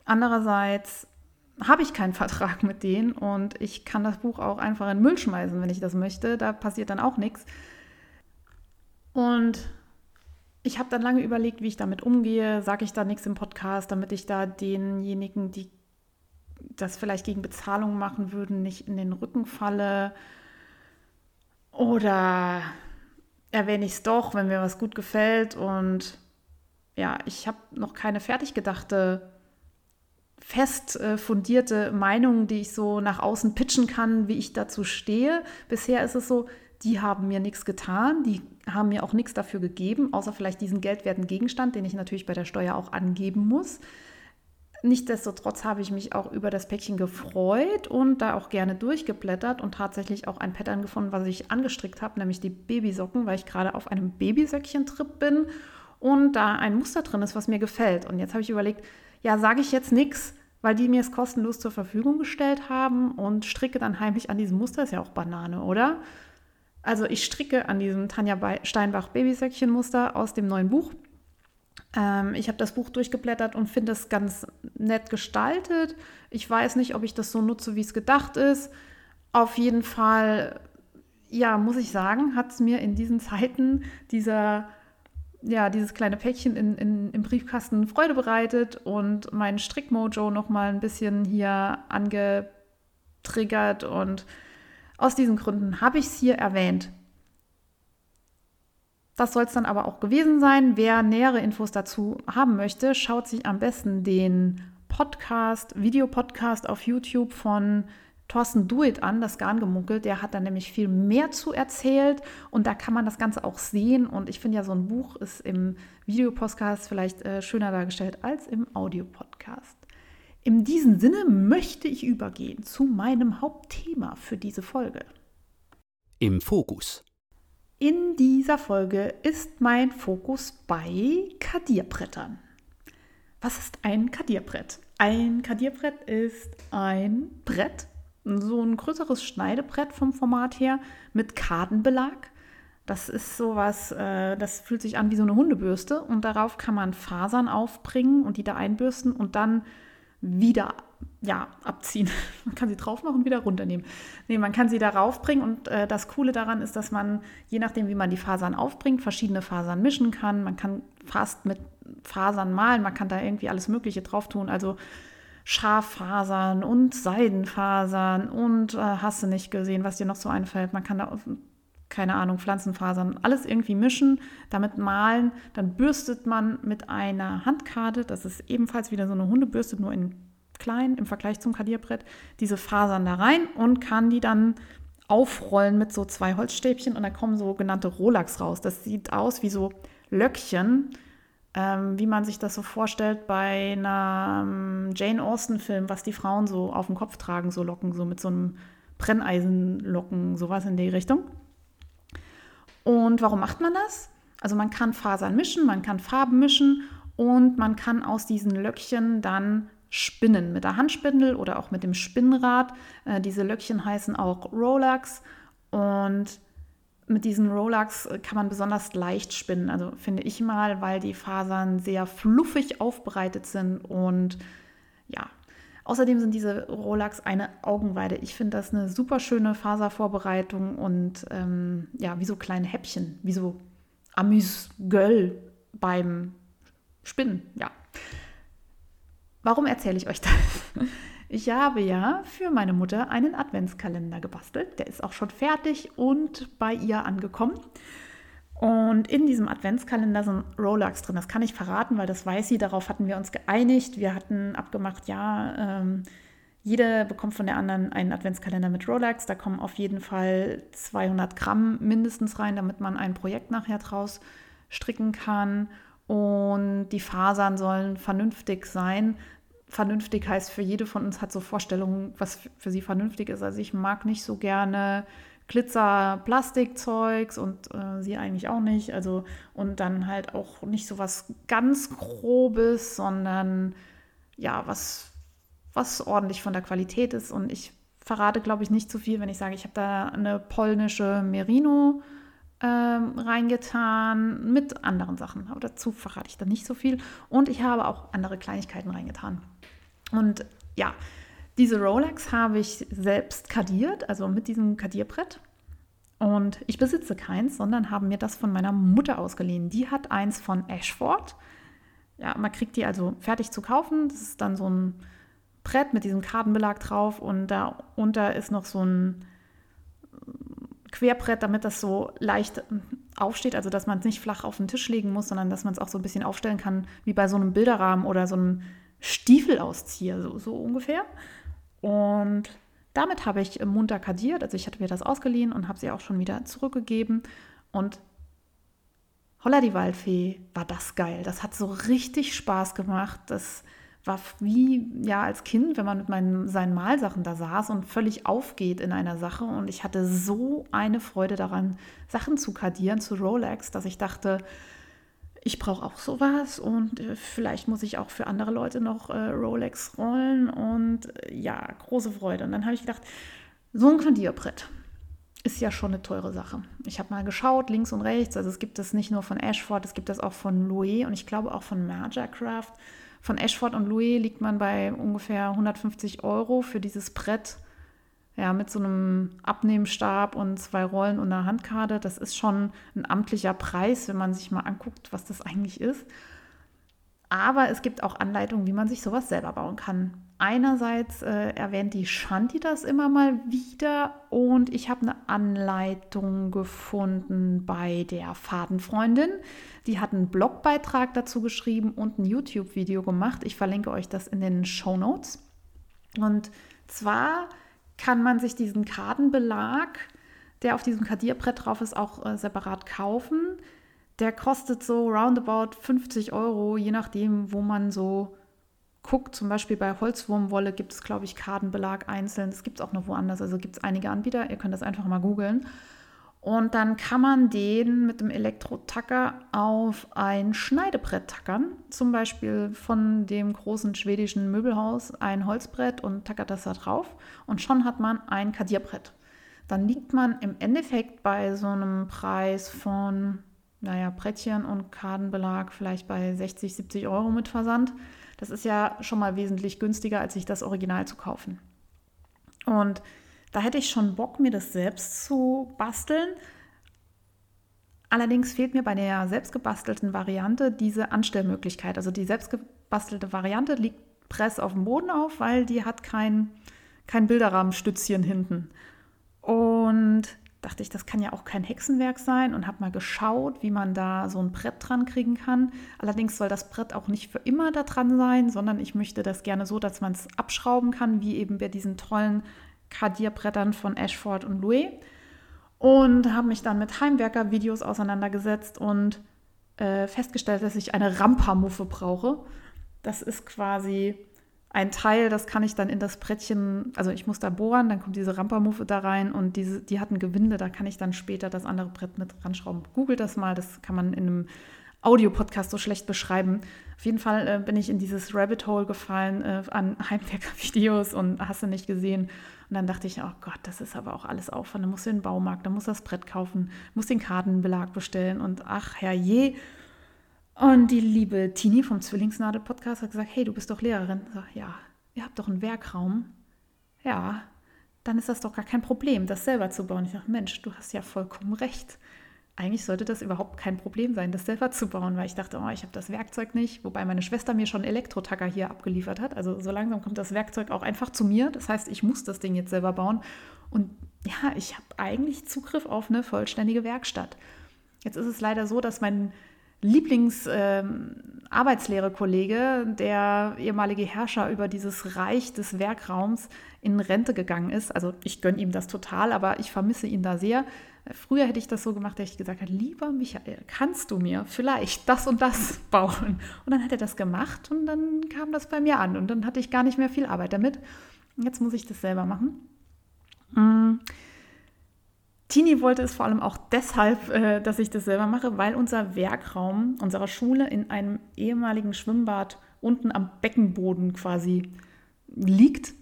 Andererseits habe ich keinen Vertrag mit denen und ich kann das Buch auch einfach in den Müll schmeißen, wenn ich das möchte. Da passiert dann auch nichts. Und ich habe dann lange überlegt, wie ich damit umgehe. Sage ich da nichts im Podcast, damit ich da denjenigen, die das vielleicht gegen Bezahlung machen würden, nicht in den Rücken falle. Oder erwähne ich es doch, wenn mir was gut gefällt. Und ja, ich habe noch keine fertig gedachte, fest äh, fundierte Meinung, die ich so nach außen pitchen kann, wie ich dazu stehe. Bisher ist es so, die haben mir nichts getan, die haben mir auch nichts dafür gegeben, außer vielleicht diesen geldwerten Gegenstand, den ich natürlich bei der Steuer auch angeben muss. Nichtsdestotrotz habe ich mich auch über das Päckchen gefreut und da auch gerne durchgeblättert und tatsächlich auch ein Pattern gefunden, was ich angestrickt habe, nämlich die Babysocken, weil ich gerade auf einem Babysöckchen-Trip bin und da ein Muster drin ist, was mir gefällt. Und jetzt habe ich überlegt, ja, sage ich jetzt nichts, weil die mir es kostenlos zur Verfügung gestellt haben und stricke dann heimlich an diesem Muster, ist ja auch Banane, oder? Also ich stricke an diesem Tanja Steinbach Babysöckchen-Muster aus dem neuen Buch ich habe das Buch durchgeblättert und finde es ganz nett gestaltet. Ich weiß nicht, ob ich das so nutze, wie es gedacht ist. Auf jeden Fall, ja, muss ich sagen, hat es mir in diesen Zeiten dieser, ja, dieses kleine Päckchen in, in, im Briefkasten Freude bereitet und mein Strickmojo noch mal ein bisschen hier angetriggert und aus diesen Gründen habe ich es hier erwähnt. Das soll es dann aber auch gewesen sein. Wer nähere Infos dazu haben möchte, schaut sich am besten den Podcast, Videopodcast auf YouTube von Thorsten Duit an, das Garngemunkelt. Der hat da nämlich viel mehr zu erzählt und da kann man das Ganze auch sehen. Und ich finde ja, so ein Buch ist im Videopodcast vielleicht äh, schöner dargestellt als im Audiopodcast. In diesem Sinne möchte ich übergehen zu meinem Hauptthema für diese Folge. Im Fokus. In dieser Folge ist mein Fokus bei Kadierbrettern. Was ist ein Kadierbrett? Ein Kadierbrett ist ein Brett, so ein größeres Schneidebrett vom Format her mit Kartenbelag. Das ist sowas, äh, das fühlt sich an wie so eine Hundebürste und darauf kann man Fasern aufbringen und die da einbürsten und dann wieder ja, abziehen. Man kann sie drauf machen und wieder runternehmen. Nee, man kann sie darauf bringen und äh, das Coole daran ist, dass man, je nachdem, wie man die Fasern aufbringt, verschiedene Fasern mischen kann. Man kann fast mit Fasern malen, man kann da irgendwie alles Mögliche drauf tun. Also Schaffasern und Seidenfasern und äh, hast du nicht gesehen, was dir noch so einfällt. Man kann da, keine Ahnung, Pflanzenfasern, alles irgendwie mischen, damit malen. Dann bürstet man mit einer Handkarte, das ist ebenfalls wieder so eine Hundebürste, nur in klein im Vergleich zum Kadierbrett, diese Fasern da rein und kann die dann aufrollen mit so zwei Holzstäbchen und da kommen sogenannte Rolex raus. Das sieht aus wie so Löckchen, ähm, wie man sich das so vorstellt bei einem Jane Austen-Film, was die Frauen so auf dem Kopf tragen, so Locken, so mit so einem Brenneisenlocken, sowas in die Richtung. Und warum macht man das? Also man kann Fasern mischen, man kann Farben mischen und man kann aus diesen Löckchen dann spinnen mit der Handspindel oder auch mit dem Spinnrad. Äh, diese Löckchen heißen auch Rolex und mit diesen Rolex kann man besonders leicht spinnen, also finde ich mal, weil die Fasern sehr fluffig aufbereitet sind und ja. Außerdem sind diese Rolex eine Augenweide. Ich finde das eine super schöne Faservorbereitung und ähm, ja, wie so kleine Häppchen, wie so Amüsgöl beim Spinnen, ja. Warum erzähle ich euch das? Ich habe ja für meine Mutter einen Adventskalender gebastelt. Der ist auch schon fertig und bei ihr angekommen. Und in diesem Adventskalender sind Rolex drin. Das kann ich verraten, weil das weiß sie. Darauf hatten wir uns geeinigt. Wir hatten abgemacht, ja, ähm, jede bekommt von der anderen einen Adventskalender mit Rolex. Da kommen auf jeden Fall 200 Gramm mindestens rein, damit man ein Projekt nachher draus stricken kann. Und die Fasern sollen vernünftig sein, vernünftig heißt, für jede von uns hat so Vorstellungen, was für sie vernünftig ist. Also ich mag nicht so gerne Glitzer-Plastikzeugs und äh, sie eigentlich auch nicht. Also und dann halt auch nicht so was ganz Grobes, sondern ja, was, was ordentlich von der Qualität ist. Und ich verrate, glaube ich, nicht zu viel, wenn ich sage, ich habe da eine polnische Merino ähm, reingetan mit anderen Sachen. Aber dazu verrate ich dann nicht so viel. Und ich habe auch andere Kleinigkeiten reingetan. Und ja, diese Rolex habe ich selbst kadiert, also mit diesem Kadierbrett. Und ich besitze keins, sondern habe mir das von meiner Mutter ausgeliehen. Die hat eins von Ashford. Ja, man kriegt die also fertig zu kaufen. Das ist dann so ein Brett mit diesem Kartenbelag drauf und darunter ist noch so ein Querbrett, damit das so leicht aufsteht, also dass man es nicht flach auf den Tisch legen muss, sondern dass man es auch so ein bisschen aufstellen kann, wie bei so einem Bilderrahmen oder so einem Stiefel ausziehe, so, so ungefähr. Und damit habe ich munter kadiert. Also ich hatte mir das ausgeliehen und habe sie auch schon wieder zurückgegeben. Und Holla die Waldfee, war das geil. Das hat so richtig Spaß gemacht. Das war wie ja als Kind, wenn man mit meinen, seinen Malsachen da saß und völlig aufgeht in einer Sache. Und ich hatte so eine Freude daran, Sachen zu kadieren, zu Rolex, dass ich dachte, ich brauche auch sowas und äh, vielleicht muss ich auch für andere Leute noch äh, Rolex rollen und äh, ja, große Freude. Und dann habe ich gedacht, so ein Kandierbrett ist ja schon eine teure Sache. Ich habe mal geschaut, links und rechts, also es gibt es nicht nur von Ashford, es gibt es auch von Louis und ich glaube auch von Craft. Von Ashford und Louis liegt man bei ungefähr 150 Euro für dieses Brett ja, mit so einem Abnehmstab und zwei Rollen und einer Handkarte, das ist schon ein amtlicher Preis, wenn man sich mal anguckt, was das eigentlich ist. Aber es gibt auch Anleitungen, wie man sich sowas selber bauen kann. Einerseits äh, erwähnt die Shanti das immer mal wieder und ich habe eine Anleitung gefunden bei der Fadenfreundin. Die hat einen Blogbeitrag dazu geschrieben und ein YouTube-Video gemacht. Ich verlinke euch das in den Show Notes. Und zwar kann man sich diesen Kartenbelag, der auf diesem Kadierbrett drauf ist, auch äh, separat kaufen. Der kostet so roundabout 50 Euro, je nachdem, wo man so guckt. Zum Beispiel bei Holzwurmwolle gibt es, glaube ich, Kartenbelag einzeln. Das gibt es auch noch woanders. Also gibt es einige Anbieter. Ihr könnt das einfach mal googeln. Und dann kann man den mit dem Elektro-Tacker auf ein Schneidebrett tackern. Zum Beispiel von dem großen schwedischen Möbelhaus ein Holzbrett und tackert das da drauf. Und schon hat man ein Kadierbrett. Dann liegt man im Endeffekt bei so einem Preis von, naja, Brettchen und Kartenbelag vielleicht bei 60, 70 Euro mit Versand. Das ist ja schon mal wesentlich günstiger, als sich das Original zu kaufen. Und da hätte ich schon Bock, mir das selbst zu basteln. Allerdings fehlt mir bei der selbstgebastelten Variante diese Anstellmöglichkeit. Also die selbstgebastelte Variante liegt press auf dem Boden auf, weil die hat kein, kein Bilderrahmenstützchen hinten. Und dachte ich, das kann ja auch kein Hexenwerk sein und habe mal geschaut, wie man da so ein Brett dran kriegen kann. Allerdings soll das Brett auch nicht für immer da dran sein, sondern ich möchte das gerne so, dass man es abschrauben kann, wie eben bei diesen tollen Kadierbrettern von Ashford und Louis und habe mich dann mit Heimwerker-Videos auseinandergesetzt und äh, festgestellt, dass ich eine Rampermuffe brauche. Das ist quasi ein Teil, das kann ich dann in das Brettchen, also ich muss da bohren, dann kommt diese Rampermuffe da rein und diese, die hat ein Gewinde, da kann ich dann später das andere Brett mit ranschrauben. Googelt das mal, das kann man in einem Audiopodcast so schlecht beschreiben. Auf jeden Fall äh, bin ich in dieses Rabbit Hole gefallen äh, an Heimwerker-Videos und hast du nicht gesehen. Und dann dachte ich, oh Gott, das ist aber auch alles Aufwand. Dann musst du den Baumarkt, dann musst du das Brett kaufen, musst den Kartenbelag bestellen und ach herrje. Und die liebe Tini vom Zwillingsnadel-Podcast hat gesagt, hey, du bist doch Lehrerin. Ich sag, ja, ihr habt doch einen Werkraum. Ja, dann ist das doch gar kein Problem, das selber zu bauen. Ich sage, Mensch, du hast ja vollkommen recht eigentlich sollte das überhaupt kein Problem sein, das selber zu bauen, weil ich dachte, oh, ich habe das Werkzeug nicht, wobei meine Schwester mir schon Elektrotacker hier abgeliefert hat. Also so langsam kommt das Werkzeug auch einfach zu mir. Das heißt, ich muss das Ding jetzt selber bauen. Und ja, ich habe eigentlich Zugriff auf eine vollständige Werkstatt. Jetzt ist es leider so, dass mein Lieblings-Arbeitslehre-Kollege, ähm, der ehemalige Herrscher über dieses Reich des Werkraums, in Rente gegangen ist. Also ich gönne ihm das total, aber ich vermisse ihn da sehr. Früher hätte ich das so gemacht, dass ich gesagt habe, lieber Michael, kannst du mir vielleicht das und das bauen? Und dann hat er das gemacht und dann kam das bei mir an und dann hatte ich gar nicht mehr viel Arbeit damit. Jetzt muss ich das selber machen. Mm. Tini wollte es vor allem auch deshalb, äh, dass ich das selber mache, weil unser Werkraum unserer Schule in einem ehemaligen Schwimmbad unten am Beckenboden quasi liegt.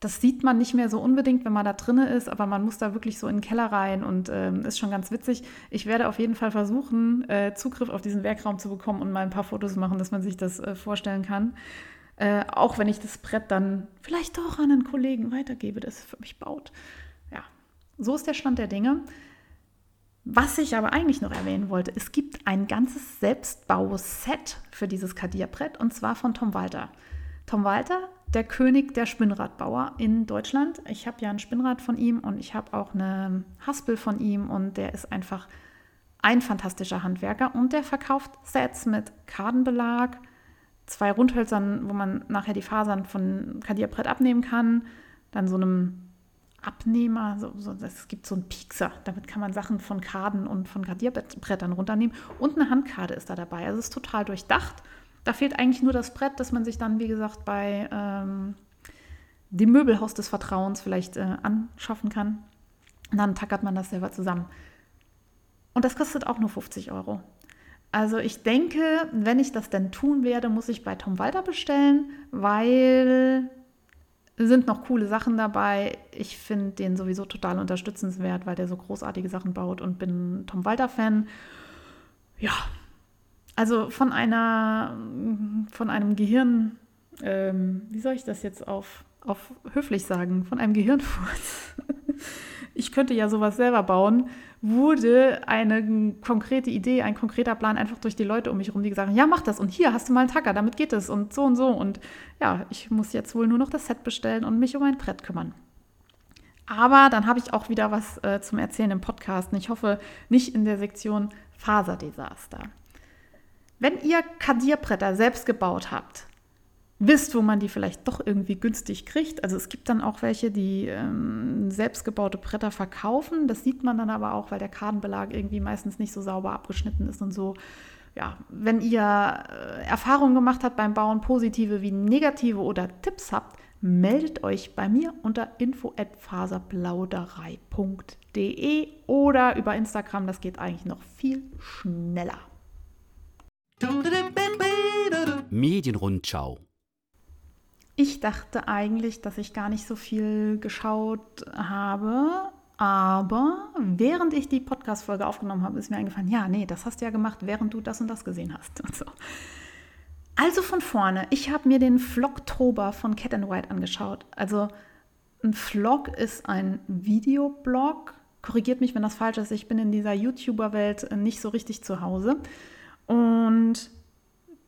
Das sieht man nicht mehr so unbedingt, wenn man da drinne ist, aber man muss da wirklich so in den Keller rein und äh, ist schon ganz witzig. Ich werde auf jeden Fall versuchen, äh, Zugriff auf diesen Werkraum zu bekommen und mal ein paar Fotos machen, dass man sich das äh, vorstellen kann. Äh, auch wenn ich das Brett dann vielleicht doch an einen Kollegen weitergebe, der es für mich baut. Ja, so ist der Stand der Dinge. Was ich aber eigentlich noch erwähnen wollte, es gibt ein ganzes Selbstbauset für dieses Kadierbrett und zwar von Tom Walter. Tom Walter der König der Spinnradbauer in Deutschland. Ich habe ja ein Spinnrad von ihm und ich habe auch eine Haspel von ihm und der ist einfach ein fantastischer Handwerker und der verkauft Sets mit Kartenbelag, zwei Rundhölzern, wo man nachher die Fasern von Kadierbrett abnehmen kann, dann so einem Abnehmer, so, so, es gibt so einen Piekser, damit kann man Sachen von Karten und von Kadierbrettern runternehmen und eine Handkarte ist da dabei. Also es ist total durchdacht da fehlt eigentlich nur das Brett, das man sich dann, wie gesagt, bei ähm, dem Möbelhaus des Vertrauens vielleicht äh, anschaffen kann. Und dann tackert man das selber zusammen. Und das kostet auch nur 50 Euro. Also ich denke, wenn ich das denn tun werde, muss ich bei Tom Walter bestellen, weil sind noch coole Sachen dabei. Ich finde den sowieso total unterstützenswert, weil der so großartige Sachen baut und bin Tom Walter-Fan. Ja, also von einer, von einem Gehirn, ähm, wie soll ich das jetzt auf, auf höflich sagen, von einem Gehirnfurz. ich könnte ja sowas selber bauen, wurde eine konkrete Idee, ein konkreter Plan einfach durch die Leute um mich herum, die gesagt haben, ja, mach das und hier hast du mal einen Tacker, damit geht es und so und so. Und ja, ich muss jetzt wohl nur noch das Set bestellen und mich um ein Brett kümmern. Aber dann habe ich auch wieder was äh, zum Erzählen im Podcast. Und ich hoffe, nicht in der Sektion Faserdesaster. Wenn ihr Kadierbretter selbst gebaut habt, wisst, wo man die vielleicht doch irgendwie günstig kriegt. Also es gibt dann auch welche, die ähm, selbstgebaute Bretter verkaufen. Das sieht man dann aber auch, weil der Kartenbelag irgendwie meistens nicht so sauber abgeschnitten ist und so. Ja, wenn ihr äh, Erfahrungen gemacht habt beim Bauen, positive wie negative oder Tipps habt, meldet euch bei mir unter info@faserplauderei.de oder über Instagram. Das geht eigentlich noch viel schneller. Medienrundschau. Ich dachte eigentlich, dass ich gar nicht so viel geschaut habe, aber während ich die Podcast-Folge aufgenommen habe, ist mir eingefallen, ja, nee, das hast du ja gemacht, während du das und das gesehen hast. So. Also von vorne, ich habe mir den Vlogtober von Cat and White angeschaut. Also ein Vlog ist ein Videoblog. Korrigiert mich, wenn das falsch ist. Ich bin in dieser YouTuber-Welt nicht so richtig zu Hause. Und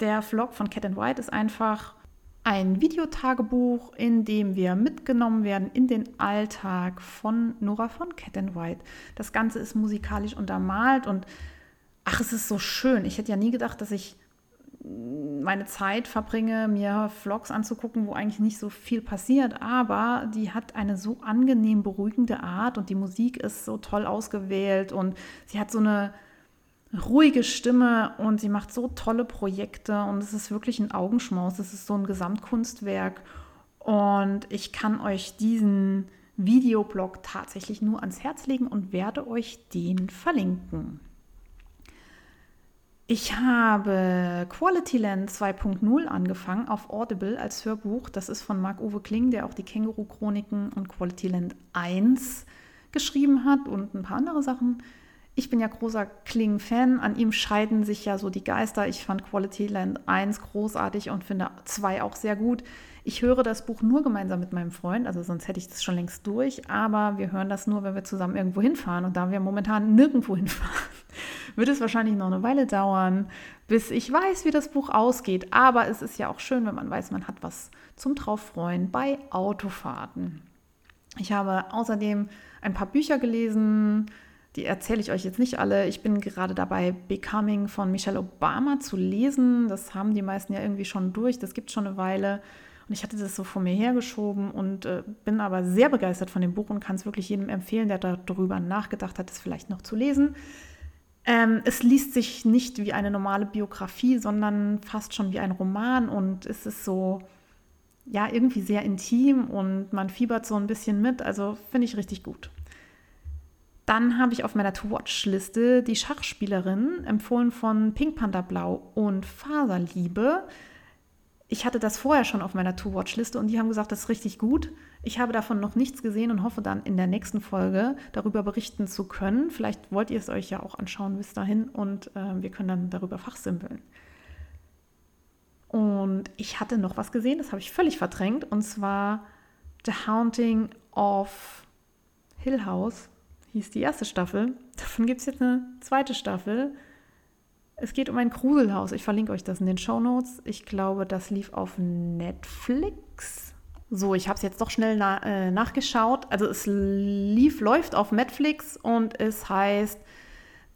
der Vlog von Cat and White ist einfach ein Videotagebuch, in dem wir mitgenommen werden in den Alltag von Nora von Cat and White. Das Ganze ist musikalisch untermalt und ach, es ist so schön. Ich hätte ja nie gedacht, dass ich meine Zeit verbringe, mir Vlogs anzugucken, wo eigentlich nicht so viel passiert, aber die hat eine so angenehm beruhigende Art und die Musik ist so toll ausgewählt und sie hat so eine ruhige Stimme und sie macht so tolle Projekte und es ist wirklich ein Augenschmaus, es ist so ein Gesamtkunstwerk und ich kann euch diesen Videoblog tatsächlich nur ans Herz legen und werde euch den verlinken. Ich habe Quality Land 2.0 angefangen auf Audible als Hörbuch. Das ist von Marc-Uwe Kling, der auch die Känguru-Chroniken und Quality Land 1 geschrieben hat und ein paar andere Sachen. Ich bin ja großer Kling-Fan. An ihm scheiden sich ja so die Geister. Ich fand Quality Land 1 großartig und finde 2 auch sehr gut. Ich höre das Buch nur gemeinsam mit meinem Freund, also sonst hätte ich das schon längst durch, aber wir hören das nur, wenn wir zusammen irgendwo hinfahren. Und da wir momentan nirgendwo hinfahren, wird es wahrscheinlich noch eine Weile dauern, bis ich weiß, wie das Buch ausgeht. Aber es ist ja auch schön, wenn man weiß, man hat was zum Drauffreuen bei Autofahrten. Ich habe außerdem ein paar Bücher gelesen, die erzähle ich euch jetzt nicht alle. Ich bin gerade dabei, Becoming von Michelle Obama zu lesen. Das haben die meisten ja irgendwie schon durch. Das gibt schon eine Weile. Und ich hatte das so vor mir hergeschoben und äh, bin aber sehr begeistert von dem Buch und kann es wirklich jedem empfehlen, der darüber nachgedacht hat, es vielleicht noch zu lesen. Ähm, es liest sich nicht wie eine normale Biografie, sondern fast schon wie ein Roman und es ist so, ja, irgendwie sehr intim und man fiebert so ein bisschen mit. Also finde ich richtig gut. Dann habe ich auf meiner To-Watch-Liste die Schachspielerin, empfohlen von Pink Panther Blau und Faserliebe ich hatte das vorher schon auf meiner To-Watch-Liste und die haben gesagt, das ist richtig gut. Ich habe davon noch nichts gesehen und hoffe dann in der nächsten Folge darüber berichten zu können. Vielleicht wollt ihr es euch ja auch anschauen bis dahin und äh, wir können dann darüber fachsimpeln. Und ich hatte noch was gesehen, das habe ich völlig verdrängt, und zwar The Haunting of Hill House hieß die erste Staffel. Davon gibt es jetzt eine zweite Staffel. Es geht um ein Gruselhaus. Ich verlinke euch das in den Show Notes. Ich glaube, das lief auf Netflix. So, ich habe es jetzt doch schnell na äh, nachgeschaut. Also es lief, läuft auf Netflix und es heißt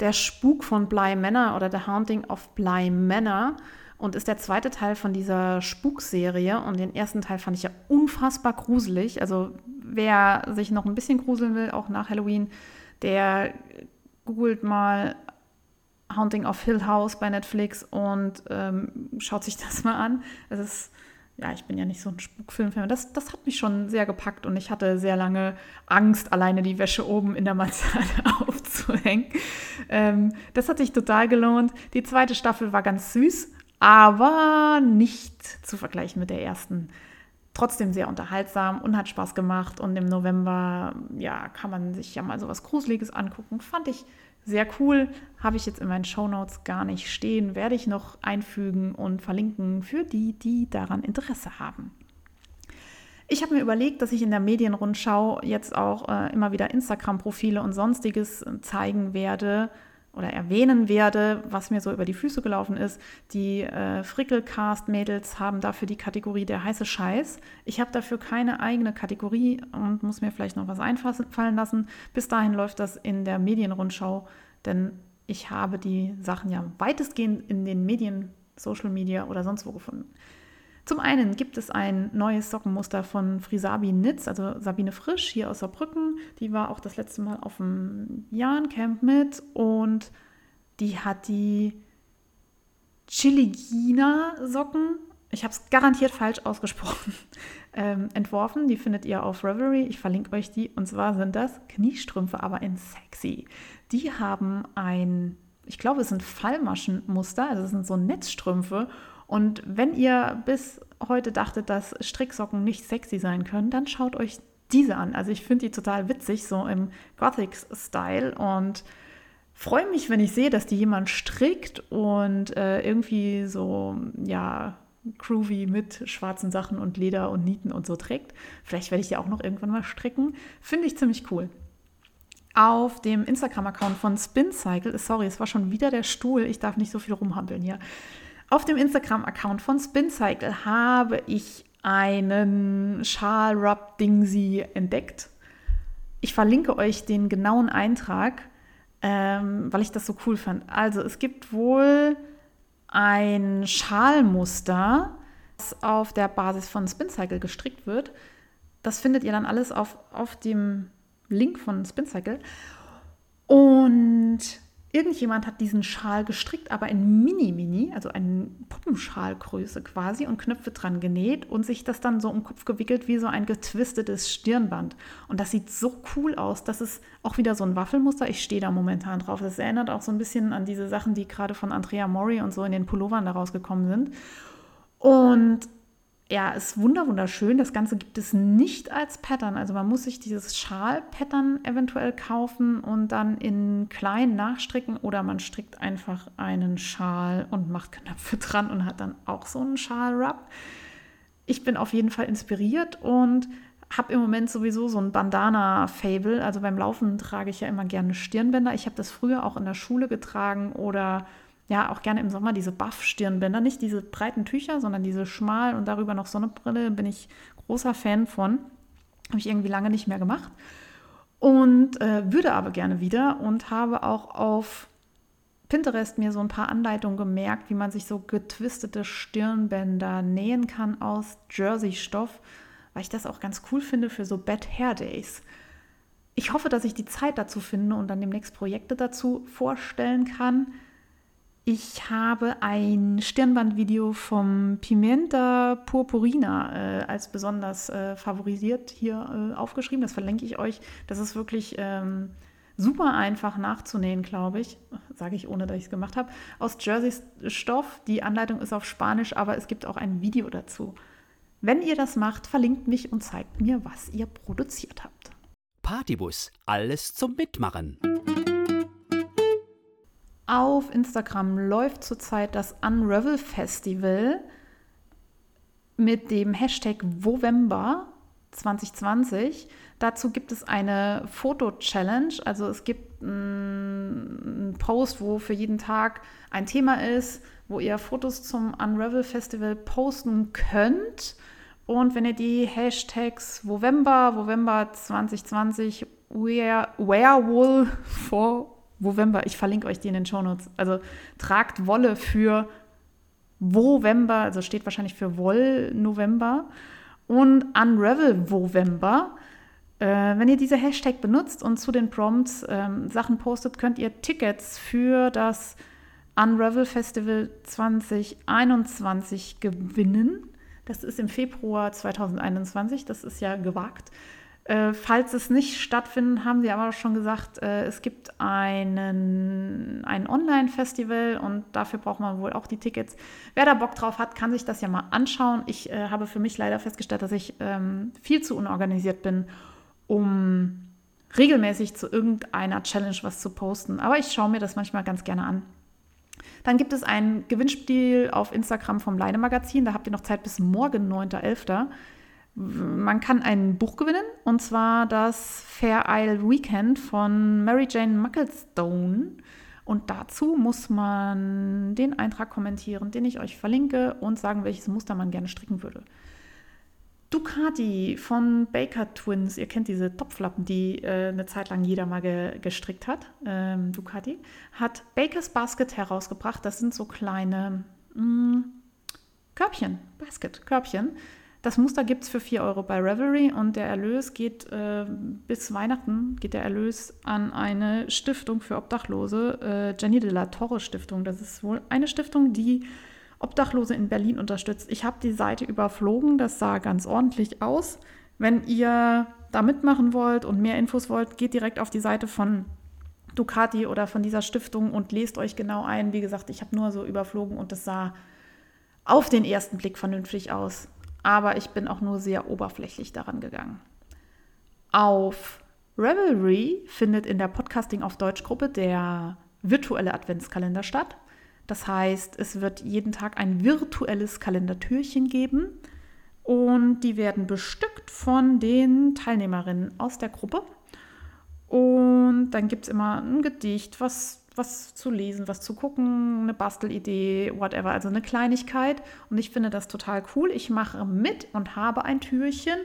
Der Spuk von Bly Manor oder The Haunting of Bly Manor und ist der zweite Teil von dieser Spukserie. Und den ersten Teil fand ich ja unfassbar gruselig. Also wer sich noch ein bisschen gruseln will, auch nach Halloween, der googelt mal Haunting of Hill House bei Netflix und ähm, schaut sich das mal an. Es ist, ja, ich bin ja nicht so ein Spukfilmfan. Das, das hat mich schon sehr gepackt und ich hatte sehr lange Angst, alleine die Wäsche oben in der Mansarde aufzuhängen. Ähm, das hat sich total gelohnt. Die zweite Staffel war ganz süß, aber nicht zu vergleichen mit der ersten. Trotzdem sehr unterhaltsam und hat Spaß gemacht. Und im November, ja, kann man sich ja mal so was Gruseliges angucken. Fand ich sehr cool. Habe ich jetzt in meinen Show Notes gar nicht stehen. Werde ich noch einfügen und verlinken für die, die daran Interesse haben. Ich habe mir überlegt, dass ich in der Medienrundschau jetzt auch äh, immer wieder Instagram-Profile und sonstiges äh, zeigen werde oder erwähnen werde, was mir so über die Füße gelaufen ist. Die äh, Frickelcast-Mädels haben dafür die Kategorie der heiße Scheiß. Ich habe dafür keine eigene Kategorie und muss mir vielleicht noch was einfallen lassen. Bis dahin läuft das in der Medienrundschau, denn ich habe die Sachen ja weitestgehend in den Medien, Social Media oder sonst wo gefunden. Zum einen gibt es ein neues Sockenmuster von Frisabi Nitz, also Sabine Frisch hier aus Saarbrücken. Die war auch das letzte Mal auf dem Jahrencamp mit und die hat die Chiligina Socken, ich habe es garantiert falsch ausgesprochen, ähm, entworfen. Die findet ihr auf Reverie. Ich verlinke euch die. Und zwar sind das Kniestrümpfe, aber in sexy. Die haben ein, ich glaube, es sind Fallmaschenmuster, also es sind so Netzstrümpfe und wenn ihr bis heute dachtet, dass Stricksocken nicht sexy sein können, dann schaut euch diese an. Also ich finde die total witzig, so im Gothic-Style und freue mich, wenn ich sehe, dass die jemand strickt und äh, irgendwie so, ja, groovy mit schwarzen Sachen und Leder und Nieten und so trägt. Vielleicht werde ich die auch noch irgendwann mal stricken. Finde ich ziemlich cool. Auf dem Instagram-Account von Spin Cycle, sorry, es war schon wieder der Stuhl, ich darf nicht so viel rumhampeln hier. Auf dem Instagram-Account von SpinCycle habe ich einen Schal Rub Dingsy entdeckt. Ich verlinke euch den genauen Eintrag, ähm, weil ich das so cool fand. Also es gibt wohl ein Schalmuster, das auf der Basis von SpinCycle gestrickt wird. Das findet ihr dann alles auf, auf dem Link von SpinCycle. Und irgendjemand hat diesen Schal gestrickt, aber in Mini-Mini, also eine Puppenschalgröße quasi und Knöpfe dran genäht und sich das dann so um Kopf gewickelt wie so ein getwistetes Stirnband. Und das sieht so cool aus. Das ist auch wieder so ein Waffelmuster. Ich stehe da momentan drauf. Das erinnert auch so ein bisschen an diese Sachen, die gerade von Andrea Mori und so in den Pullovern da rausgekommen sind. Und ja, ist wunder wunderschön. Das Ganze gibt es nicht als Pattern. Also man muss sich dieses Schal-Pattern eventuell kaufen und dann in klein nachstricken oder man strickt einfach einen Schal und macht Knöpfe dran und hat dann auch so einen Schal-Rub. Ich bin auf jeden Fall inspiriert und habe im Moment sowieso so ein Bandana-Fable. Also beim Laufen trage ich ja immer gerne Stirnbänder. Ich habe das früher auch in der Schule getragen oder ja auch gerne im Sommer diese Buff-Stirnbänder, nicht diese breiten Tücher, sondern diese schmalen und darüber noch Sonnenbrille, bin ich großer Fan von. Habe ich irgendwie lange nicht mehr gemacht. Und äh, würde aber gerne wieder und habe auch auf Pinterest mir so ein paar Anleitungen gemerkt, wie man sich so getwistete Stirnbänder nähen kann aus Jersey-Stoff, weil ich das auch ganz cool finde für so Bad Hair Days. Ich hoffe, dass ich die Zeit dazu finde und dann demnächst Projekte dazu vorstellen kann. Ich habe ein Stirnbandvideo vom Pimenta Purpurina äh, als besonders äh, favorisiert hier äh, aufgeschrieben. Das verlinke ich euch. Das ist wirklich ähm, super einfach nachzunähen, glaube ich. Sage ich, ohne dass ich es gemacht habe. Aus Jersey-Stoff. Die Anleitung ist auf Spanisch, aber es gibt auch ein Video dazu. Wenn ihr das macht, verlinkt mich und zeigt mir, was ihr produziert habt. Partybus, alles zum Mitmachen. Auf Instagram läuft zurzeit das Unravel Festival mit dem Hashtag Wovember 2020. Dazu gibt es eine Foto-Challenge. Also es gibt einen Post, wo für jeden Tag ein Thema ist, wo ihr Fotos zum Unravel Festival posten könnt. Und wenn ihr die Hashtags Wovember, Wovember 2020, Werewolf for Wovember, ich verlinke euch die in den Shownotes. Also tragt Wolle für Wovember, also steht wahrscheinlich für Woll-November und Unravel Wovember. Äh, wenn ihr diese Hashtag benutzt und zu den Prompts ähm, Sachen postet, könnt ihr Tickets für das Unravel Festival 2021 gewinnen. Das ist im Februar 2021, das ist ja gewagt. Äh, falls es nicht stattfindet, haben sie aber schon gesagt, äh, es gibt einen, ein Online-Festival und dafür braucht man wohl auch die Tickets. Wer da Bock drauf hat, kann sich das ja mal anschauen. Ich äh, habe für mich leider festgestellt, dass ich ähm, viel zu unorganisiert bin, um regelmäßig zu irgendeiner Challenge was zu posten. Aber ich schaue mir das manchmal ganz gerne an. Dann gibt es ein Gewinnspiel auf Instagram vom Leine Magazin. Da habt ihr noch Zeit bis morgen, 9.11. Man kann ein Buch gewinnen, und zwar das Fair Isle Weekend von Mary Jane Mucklestone. Und dazu muss man den Eintrag kommentieren, den ich euch verlinke und sagen, welches Muster man gerne stricken würde. Ducati von Baker Twins, ihr kennt diese Topflappen, die äh, eine Zeit lang jeder mal ge gestrickt hat, ähm, Ducati, hat Bakers Basket herausgebracht. Das sind so kleine mh, mm, Körbchen, Basket, Körbchen das Muster gibt es für 4 Euro bei Revelry und der Erlös geht äh, bis Weihnachten geht der Erlös an eine Stiftung für Obdachlose, äh, Jenny de la Torre Stiftung. Das ist wohl eine Stiftung, die Obdachlose in Berlin unterstützt. Ich habe die Seite überflogen, das sah ganz ordentlich aus. Wenn ihr da mitmachen wollt und mehr Infos wollt, geht direkt auf die Seite von Ducati oder von dieser Stiftung und lest euch genau ein. Wie gesagt, ich habe nur so überflogen und das sah auf den ersten Blick vernünftig aus aber ich bin auch nur sehr oberflächlich daran gegangen. Auf Revelry findet in der Podcasting auf Deutsch Gruppe der virtuelle Adventskalender statt. Das heißt, es wird jeden Tag ein virtuelles Kalendertürchen geben und die werden bestückt von den Teilnehmerinnen aus der Gruppe. Und dann gibt es immer ein Gedicht, was was zu lesen, was zu gucken, eine Bastelidee, whatever, also eine Kleinigkeit. Und ich finde das total cool. Ich mache mit und habe ein Türchen.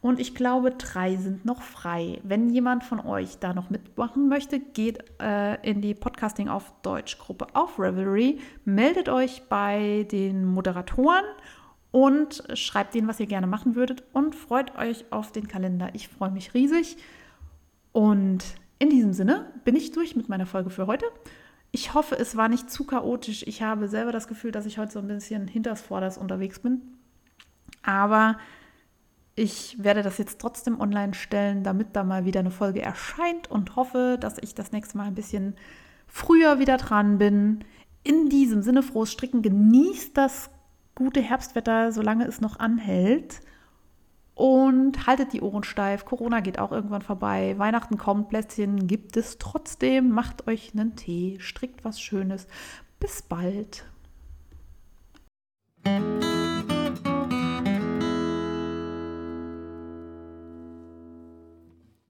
Und ich glaube, drei sind noch frei. Wenn jemand von euch da noch mitmachen möchte, geht äh, in die Podcasting auf Deutsch Gruppe auf Revelry, meldet euch bei den Moderatoren und schreibt denen, was ihr gerne machen würdet und freut euch auf den Kalender. Ich freue mich riesig. Und in diesem Sinne bin ich durch mit meiner Folge für heute. Ich hoffe, es war nicht zu chaotisch. Ich habe selber das Gefühl, dass ich heute so ein bisschen hinters Vorders unterwegs bin. Aber ich werde das jetzt trotzdem online stellen, damit da mal wieder eine Folge erscheint und hoffe, dass ich das nächste Mal ein bisschen früher wieder dran bin. In diesem Sinne, frohes Stricken, genießt das gute Herbstwetter, solange es noch anhält und haltet die Ohren steif. Corona geht auch irgendwann vorbei. Weihnachten kommt, Plätzchen gibt es trotzdem. Macht euch einen Tee, strickt was Schönes. Bis bald.